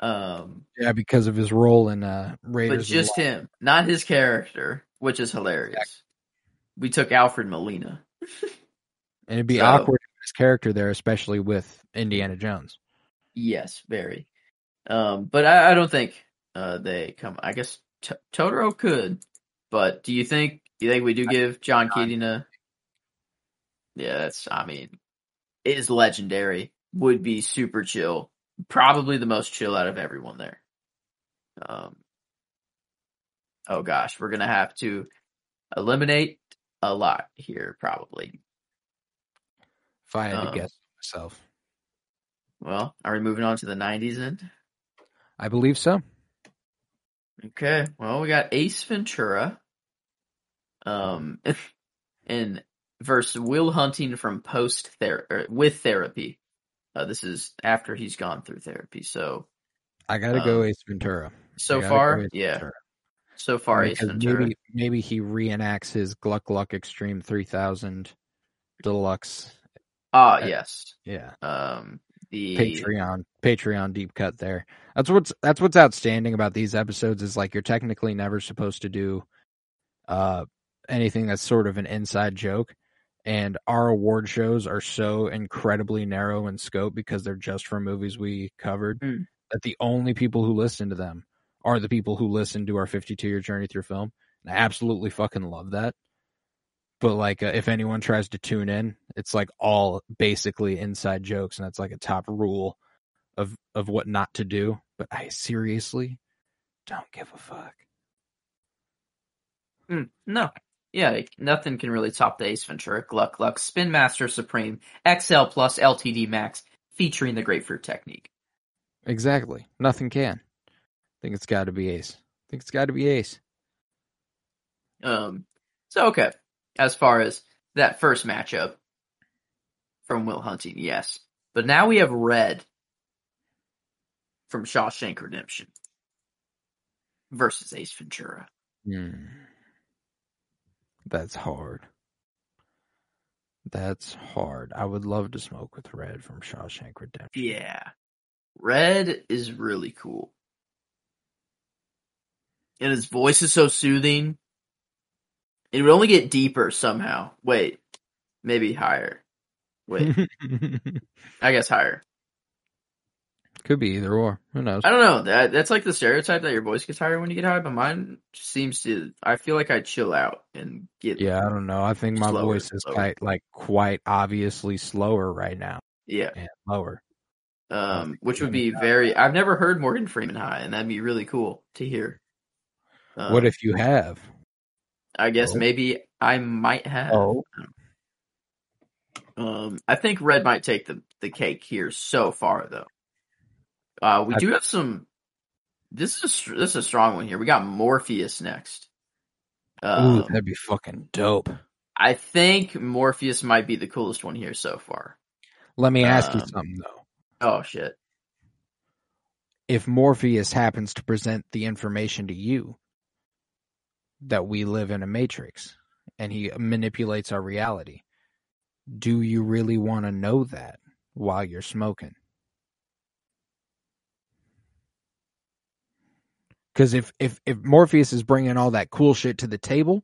Um, Yeah, because of his role in uh, Raiders. but just him, not his character, which is hilarious. We took Alfred Molina. and it'd be so- awkward his character there, especially with Indiana Jones. Yes, very. Um, but I, I don't think uh, they come. I guess T- Totoro could, but do you think? Do you think we do give John Keating a? Yeah, that's. I mean, is legendary. Would be super chill. Probably the most chill out of everyone there. Um. Oh gosh, we're gonna have to eliminate a lot here, probably. If I had Um, to guess myself, Well, are we moving on to the '90s then? I believe so. Okay. Well, we got Ace Ventura. Um, and versus Will Hunting from post ther with therapy. Uh, this is after he's gone through therapy. So, I gotta go Um, Ace Ventura. so go far, yeah. Ventura. So far, Ace Ventura. Maybe maybe he reenacts his Gluck Gluck Extreme 3000 Deluxe. Ah, uh, yes. Yeah. Um, the Patreon Patreon deep cut there. That's what's that's what's outstanding about these episodes is like you're technically never supposed to do uh anything that's sort of an inside joke. And our award shows are so incredibly narrow in scope because they're just for movies we covered Mm. that the only people who listen to them are the people who listen to our 52 year journey through film. And I absolutely fucking love that. But like, uh, if anyone tries to tune in, it's like all basically inside jokes, and that's like a top rule of of what not to do. But I seriously don't give a fuck. Mm, no. Yeah, like, nothing can really top the Ace Ventura Gluck Gluck Spin Master Supreme XL Plus LTD Max featuring the Grapefruit technique. Exactly, nothing can. I think it's got to be Ace. I think it's got to be Ace. Um, so okay, as far as that first matchup from Will Hunting, yes, but now we have Red from Shawshank Redemption. versus Ace Ventura. Hmm. That's hard. That's hard. I would love to smoke with Red from Shawshank Redemption. Yeah. Red is really cool. And his voice is so soothing. It would only get deeper somehow. Wait. Maybe higher. Wait. I guess higher. Could be either or. Who knows? I don't know. That that's like the stereotype that your voice gets higher when you get high, but mine seems to I feel like I chill out and get Yeah, I don't know. I think my voice is slower. quite like quite obviously slower right now yeah. and lower. Um which would be very I've never heard Morgan Freeman high, and that'd be really cool to hear. Um, what if you have? I guess Oh. maybe I might have. Oh. Um, I think Red might take the, the cake here so far, though. Uh, we I- do have some. This is a, this is a strong one here. We got Morpheus next. Ooh, Um, that'd be fucking dope. I think Morpheus might be the coolest one here so far. Let me ask you um, something though. Oh shit! If Morpheus happens to present the information to you that we live in a matrix and he manipulates our reality, do you really want to know that while you're smoking? Because if, if if Morpheus is bringing all that cool shit to the table,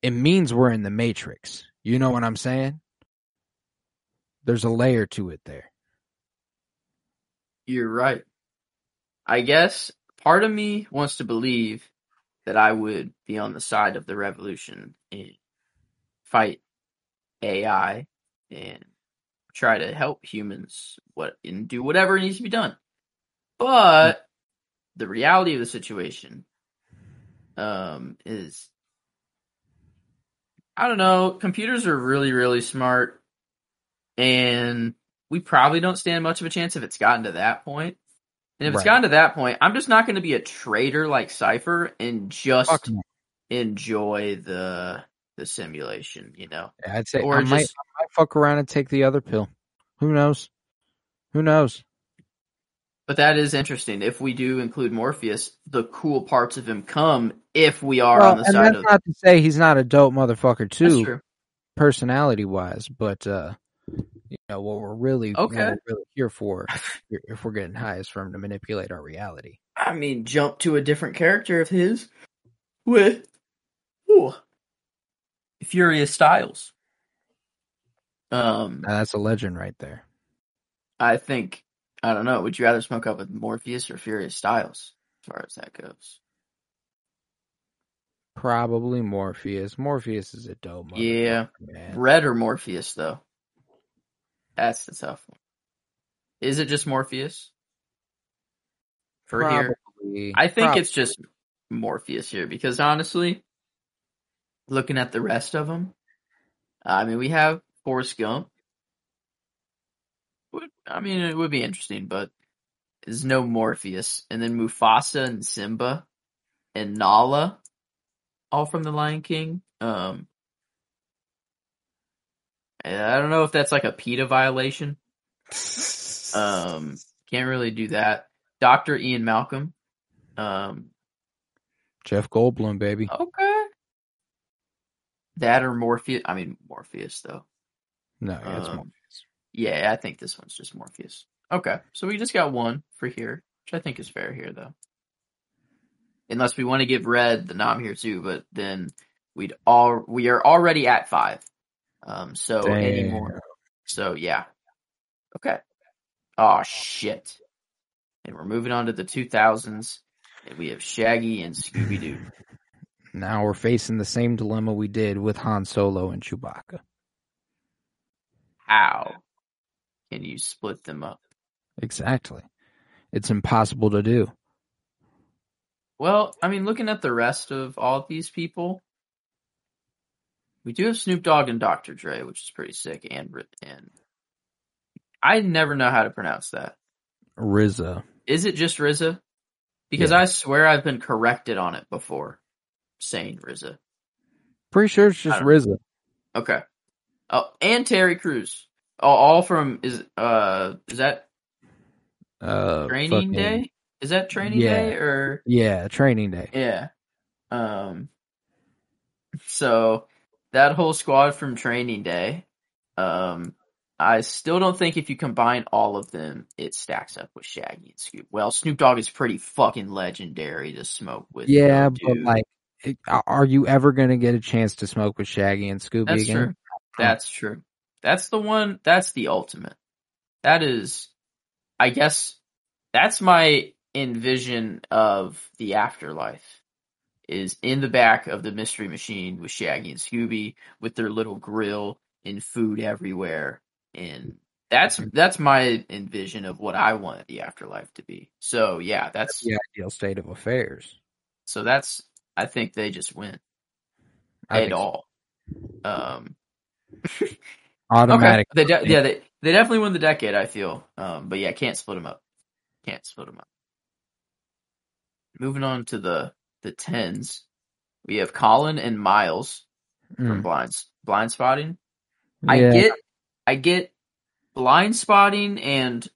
it means we're in the Matrix. You know what I'm saying? There's a layer to it there. You're right. I guess part of me wants to believe that I would be on the side of the revolution and fight AI and try to help humans what and do whatever needs to be done. But the reality of the situation um is I don't know, computers are really really smart and we probably don't stand much of a chance if it's gotten to that point. And if it's Right. gotten to that point, I'm just not going to be a traitor like Cypher and just enjoy the the simulation, you know. I'd say Or I might, I might fuck around and take the other pill. Who knows? Who knows? but that is interesting. If we do include Morpheus, the cool parts of him come if we are Well, on the and side that's of not to say he's not a dope motherfucker That's too, true. personality wise. But uh, you know what we're really, Okay. we're really here for, if we're getting high, is for him to manipulate our reality. I mean, jump to a different character of his with ooh, Furious Styles. Um, Now, that's a legend right there. I think I don't know. Would you rather smoke up with Morpheus or Furious Styles, as far as that goes? Probably Morpheus. Morpheus is a dope. Yeah. man. Red or Morpheus, though? That's the tough one. Is it just Morpheus for here? I think prob- it's just Morpheus here because honestly, looking at the rest of them, I mean, we have Forrest Gump. I mean, it would be interesting, but there's no Morpheus, and then Mufasa and Simba and Nala, all from The Lion King. Um, I don't know if that's like a PETA violation. Um, can't really do that. Doctor Ian Malcolm. Um, Jeff Goldblum, baby. okay. That or Morpheus. I mean Morpheus though. No, yeah, it's Um, Morpheus. Yeah, I think this one's just Morpheus. Okay, so we just got one for here, which I think is fair here though. Unless we want to give Red the nom here too, but then we'd all we are already at five. Um, so Damn. more? So yeah. Okay. Oh shit. And we're moving on to the 2000s, and we have Shaggy and Scooby Doo. Now we're facing the same dilemma we did with Han Solo and Chewbacca. How can you split them up? Exactly. It's impossible to do. Well, I mean, looking at the rest of all these people, we do have Snoop Dogg and Dr. Dre, which is pretty sick, and and I never know how to pronounce that. RZA. Is it just RZA? Because Yeah. I swear I've been corrected on it before, saying RZA. Pretty sure it's just I don't- Okay. Oh, and Terry Crews. Oh, all from is uh is that Uh, Training fucking Day? Is that training Yeah. day or Yeah, training day. yeah? Um. So that whole squad from training day, um, I still don't think if you combine all of them, it stacks up with Shaggy and Scoop. Well, Snoop Dogg is pretty fucking legendary to smoke with. Yeah, but dude. like, are you ever gonna get a chance to smoke with Shaggy and Scooby That's again? true. That's true. That's the one. That's the ultimate. That is, I guess, that's my envision of the afterlife. Is in the back of the mystery machine with Shaggy and Scooby with their little grill and food everywhere, and that's that's my envision of what I want the afterlife to be. So yeah, that's the ideal state of affairs. so that's I think they just win I at think so. all. Um, Automatic. Okay. They de- yeah, they they definitely won the decade. I feel, um, but yeah, can't split them up. Can't split them up. Moving on to the the tens, we have Colin and Miles from Mm. blinds blind spotting. I get, I get blind spotting and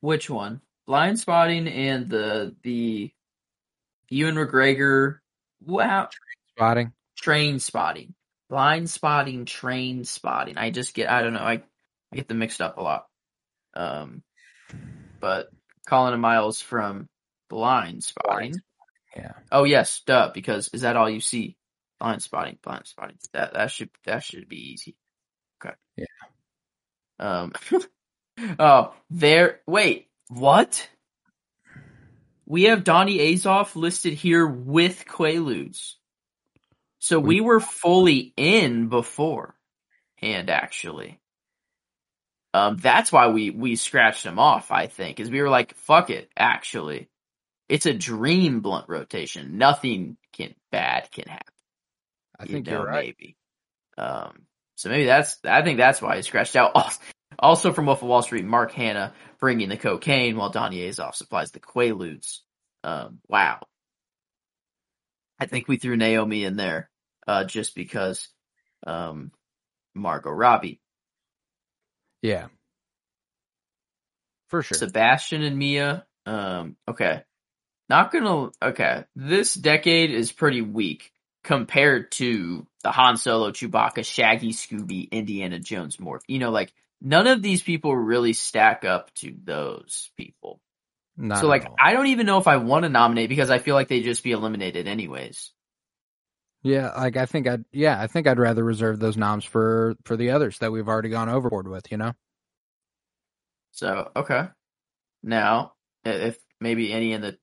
which one? Blind spotting and the the Ewan McGregor. Wow, spotting. train spotting, blind spotting, train spotting. I just get, I don't know, I, I get them mixed up a lot. Um, but Colin and Miles from blind spotting. Yeah. Oh yes, duh. Because is that all you see? Blind spotting, blind spotting. That that should that should be easy. Okay. Yeah. Um. oh, there. Wait. What? We have Donnie Azoff listed here with Quaaludes. So we were fully in before hand actually. Um, that's why we, we scratched him off, I think, is we were like, fuck it, actually. It's a dream blunt rotation. Nothing can, bad can happen. I you think know, you're right. Maybe. Um, so maybe that's, I think that's why he scratched out. Also, from Wolf of Wall Street, Mark Hanna bringing the cocaine while Donnie Azoff supplies the Quaaludes. Um, wow. I think we threw Naomi in there, uh, just because, um, Margot Robbie. Yeah. For sure. Sebastian and Mia. Um, okay. Not gonna, okay. This decade is pretty weak compared to the Han Solo, Chewbacca, Shaggy, Scooby, Indiana Jones morph. You know, like, none of these people really stack up to those people. Not so like. I don't even know if I want to nominate because I feel like they'd just be eliminated anyways. yeah, like I think I'd yeah, I think I'd rather reserve those noms for for the others that we've already gone overboard with, you know? So, okay. Now, if maybe any in the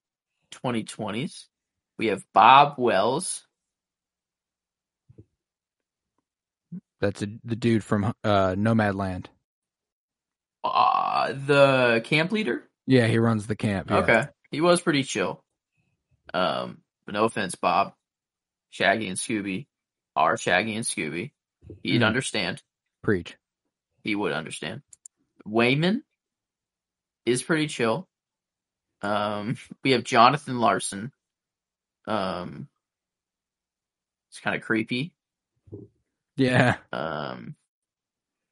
2020s, we have Bob Wells, That's a, the dude from uh Nomadland. uh, the camp leader. Yeah, he runs the camp. Yeah. Okay. He was pretty chill. Um, but no offense, Bob. Shaggy and Scooby are Shaggy and Scooby. He'd Mhm. understand. Preach. He would understand. Wayman is pretty chill. Um, we have Jonathan Larson. Um, it's kind of creepy. Yeah. Um,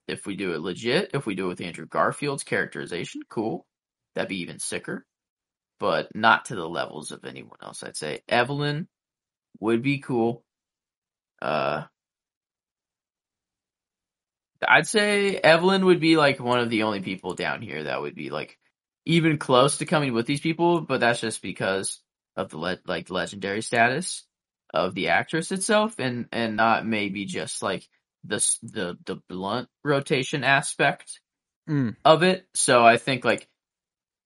if we do it legit, if we do it with Andrew Garfield's characterization, cool. That'd be even sicker. But not to the levels of anyone else, I'd say. Evelyn would be cool. Uh, I'd say Evelyn would be like one of the only people down here that would be like even close to coming with these people, but that's just because of the le- like legendary status of the actress itself and and not maybe just like the the the blunt rotation aspect Mm. of it. So I think like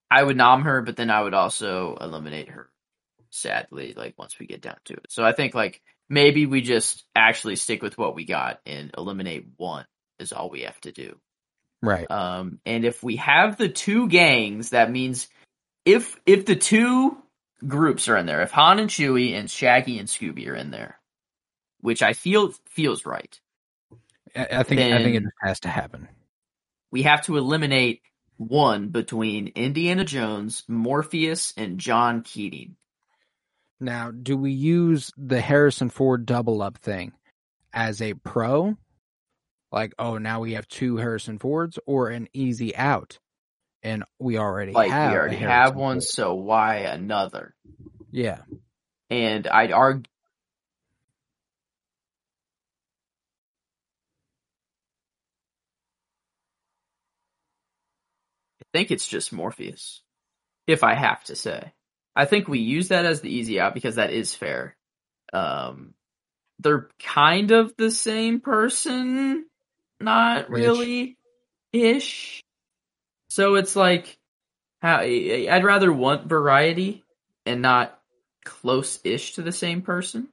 I would nom her, but then I would also eliminate her. Sadly, like once we get down to it. So I think like maybe we just actually stick with what we got and eliminate one is all we have to do. Right. Um, and if we have the two gangs, that means if if the two groups are in there, if Han and Chewie and Shaggy and Scooby are in there, which I feel feels right, I, I think I think it just has to happen. we have to eliminate one between Indiana Jones, Morpheus, and John Keating. Now, do we use the Harrison Ford double up thing as a pro? Like, oh, now we have two Harrison Fords or an easy out and we already Like have we already have one, Ford. so why another? Yeah, And I'd argue. I think it's just Morpheus. If I have to say. I think we use that as the easy out because that is fair. Um, they're kind of the same person, not Ish. really ish. So it's like, how I'd rather want variety and not close-ish to the same person.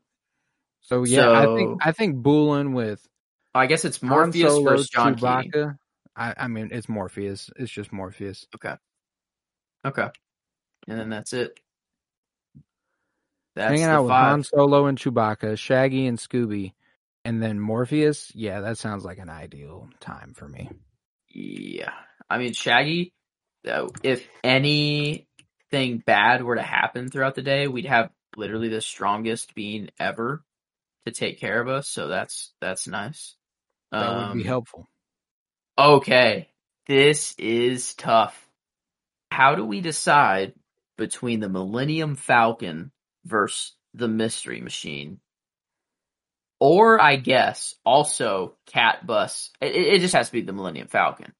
so yeah, I think I think Bulin with I guess it's Morpheus Solo, versus John Keating. Chewbacca. I, I mean, it's Morpheus. It's just Morpheus. Okay. Okay. And then that's it. That's Hanging out with five. Han Solo and Chewbacca, Shaggy and Scooby, and then Morpheus. Yeah, that sounds like an ideal time for me. Yeah. I mean, Shaggy, if anything bad were to happen throughout the day, we'd have literally the strongest being ever to take care of us. So that's, that's nice. That would be Um, helpful. Okay. This is tough. How do we decide between the Millennium Falcon versus the Mystery Machine? Or I guess also Cat Bus. It, it just has to be the Millennium Falcon.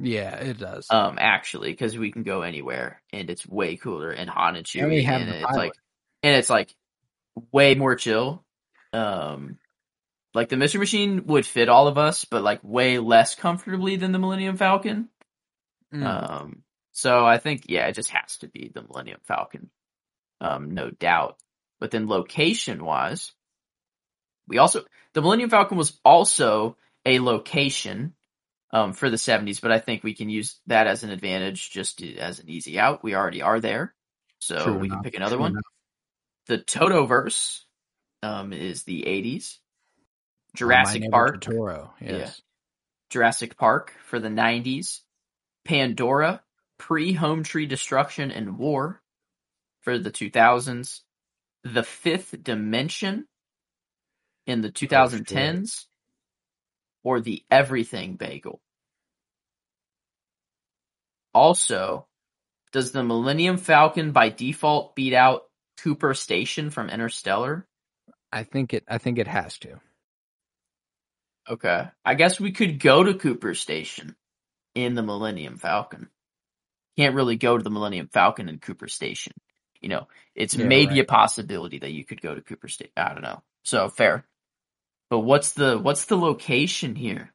Yeah, it does. Um, actually, because we can go anywhere and it's way cooler and hot and Chewie, And we have and it's pilot. like, and it's like way more chill. Um, like the Mystery Machine would fit all of us, but like way less comfortably than the Millennium Falcon. Mm. Um, so I think yeah, it just has to be the Millennium Falcon, um, no doubt. But then location wise, we also the Millennium Falcon was also a location um, for the 70s, but I think we can use that as an advantage just as an easy out. We already are there, so True we can pick another true one. enough. The Totoverse um, is the 80s. Jurassic Neighbor Park, Totoro. Yes. Jurassic Park for the 90s. Pandora, pre Home Tree Destruction and War for the 2000s. The Fifth Dimension in the 2010s. or the Everything Bagel. Also, does the Millennium Falcon by default beat out Cooper Station from Interstellar? I think it. I think it has to. Okay. I guess we could go to Cooper Station in the Millennium Falcon. Can't really go to the Millennium Falcon in Cooper Station. You know, it's Yeah, maybe right. a possibility that you could go to Cooper Station. I don't know. So fair. But what's the what's the location here?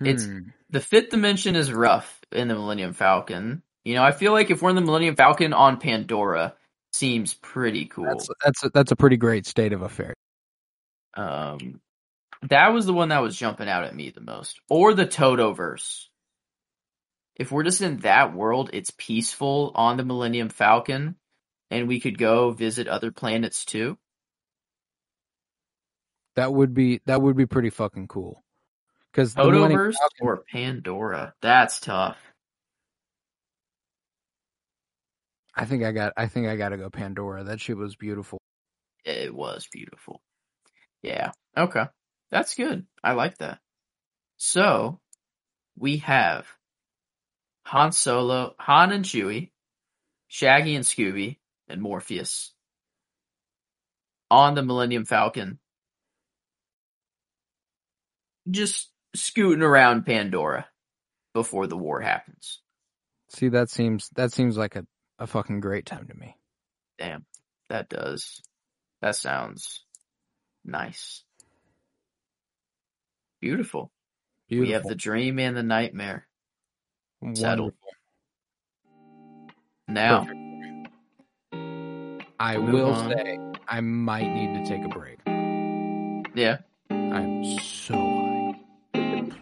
It's- Hmm. The fifth dimension is rough in the Millennium Falcon. You know, I feel like if we're in the Millennium Falcon on Pandora, seems pretty cool. That's that's a, that's a pretty great state of affairs. Um, that was the one that was jumping out at me the most. Or the Totoverse. If we're just in that world, it's peaceful on the Millennium Falcon, and we could go visit other planets too. That would be that would be pretty fucking cool. Because Totoverse Falcon- or Pandora. That's tough. I think I got. I think I got to go Pandora. That shit was beautiful. It was beautiful. Yeah. Okay. That's good. I like that. So, we have Han Solo, Han and Chewie, Shaggy and Scooby, and Morpheus on the Millennium Falcon. Just scooting around Pandora before the war happens. See, that seems that seems like a a fucking great time to me. Damn. That does. That sounds nice. Beautiful. Beautiful. We have the dream and the nightmare. settled. Wonderful. Now, I will on. say I might need to take a break. yeah. I'm so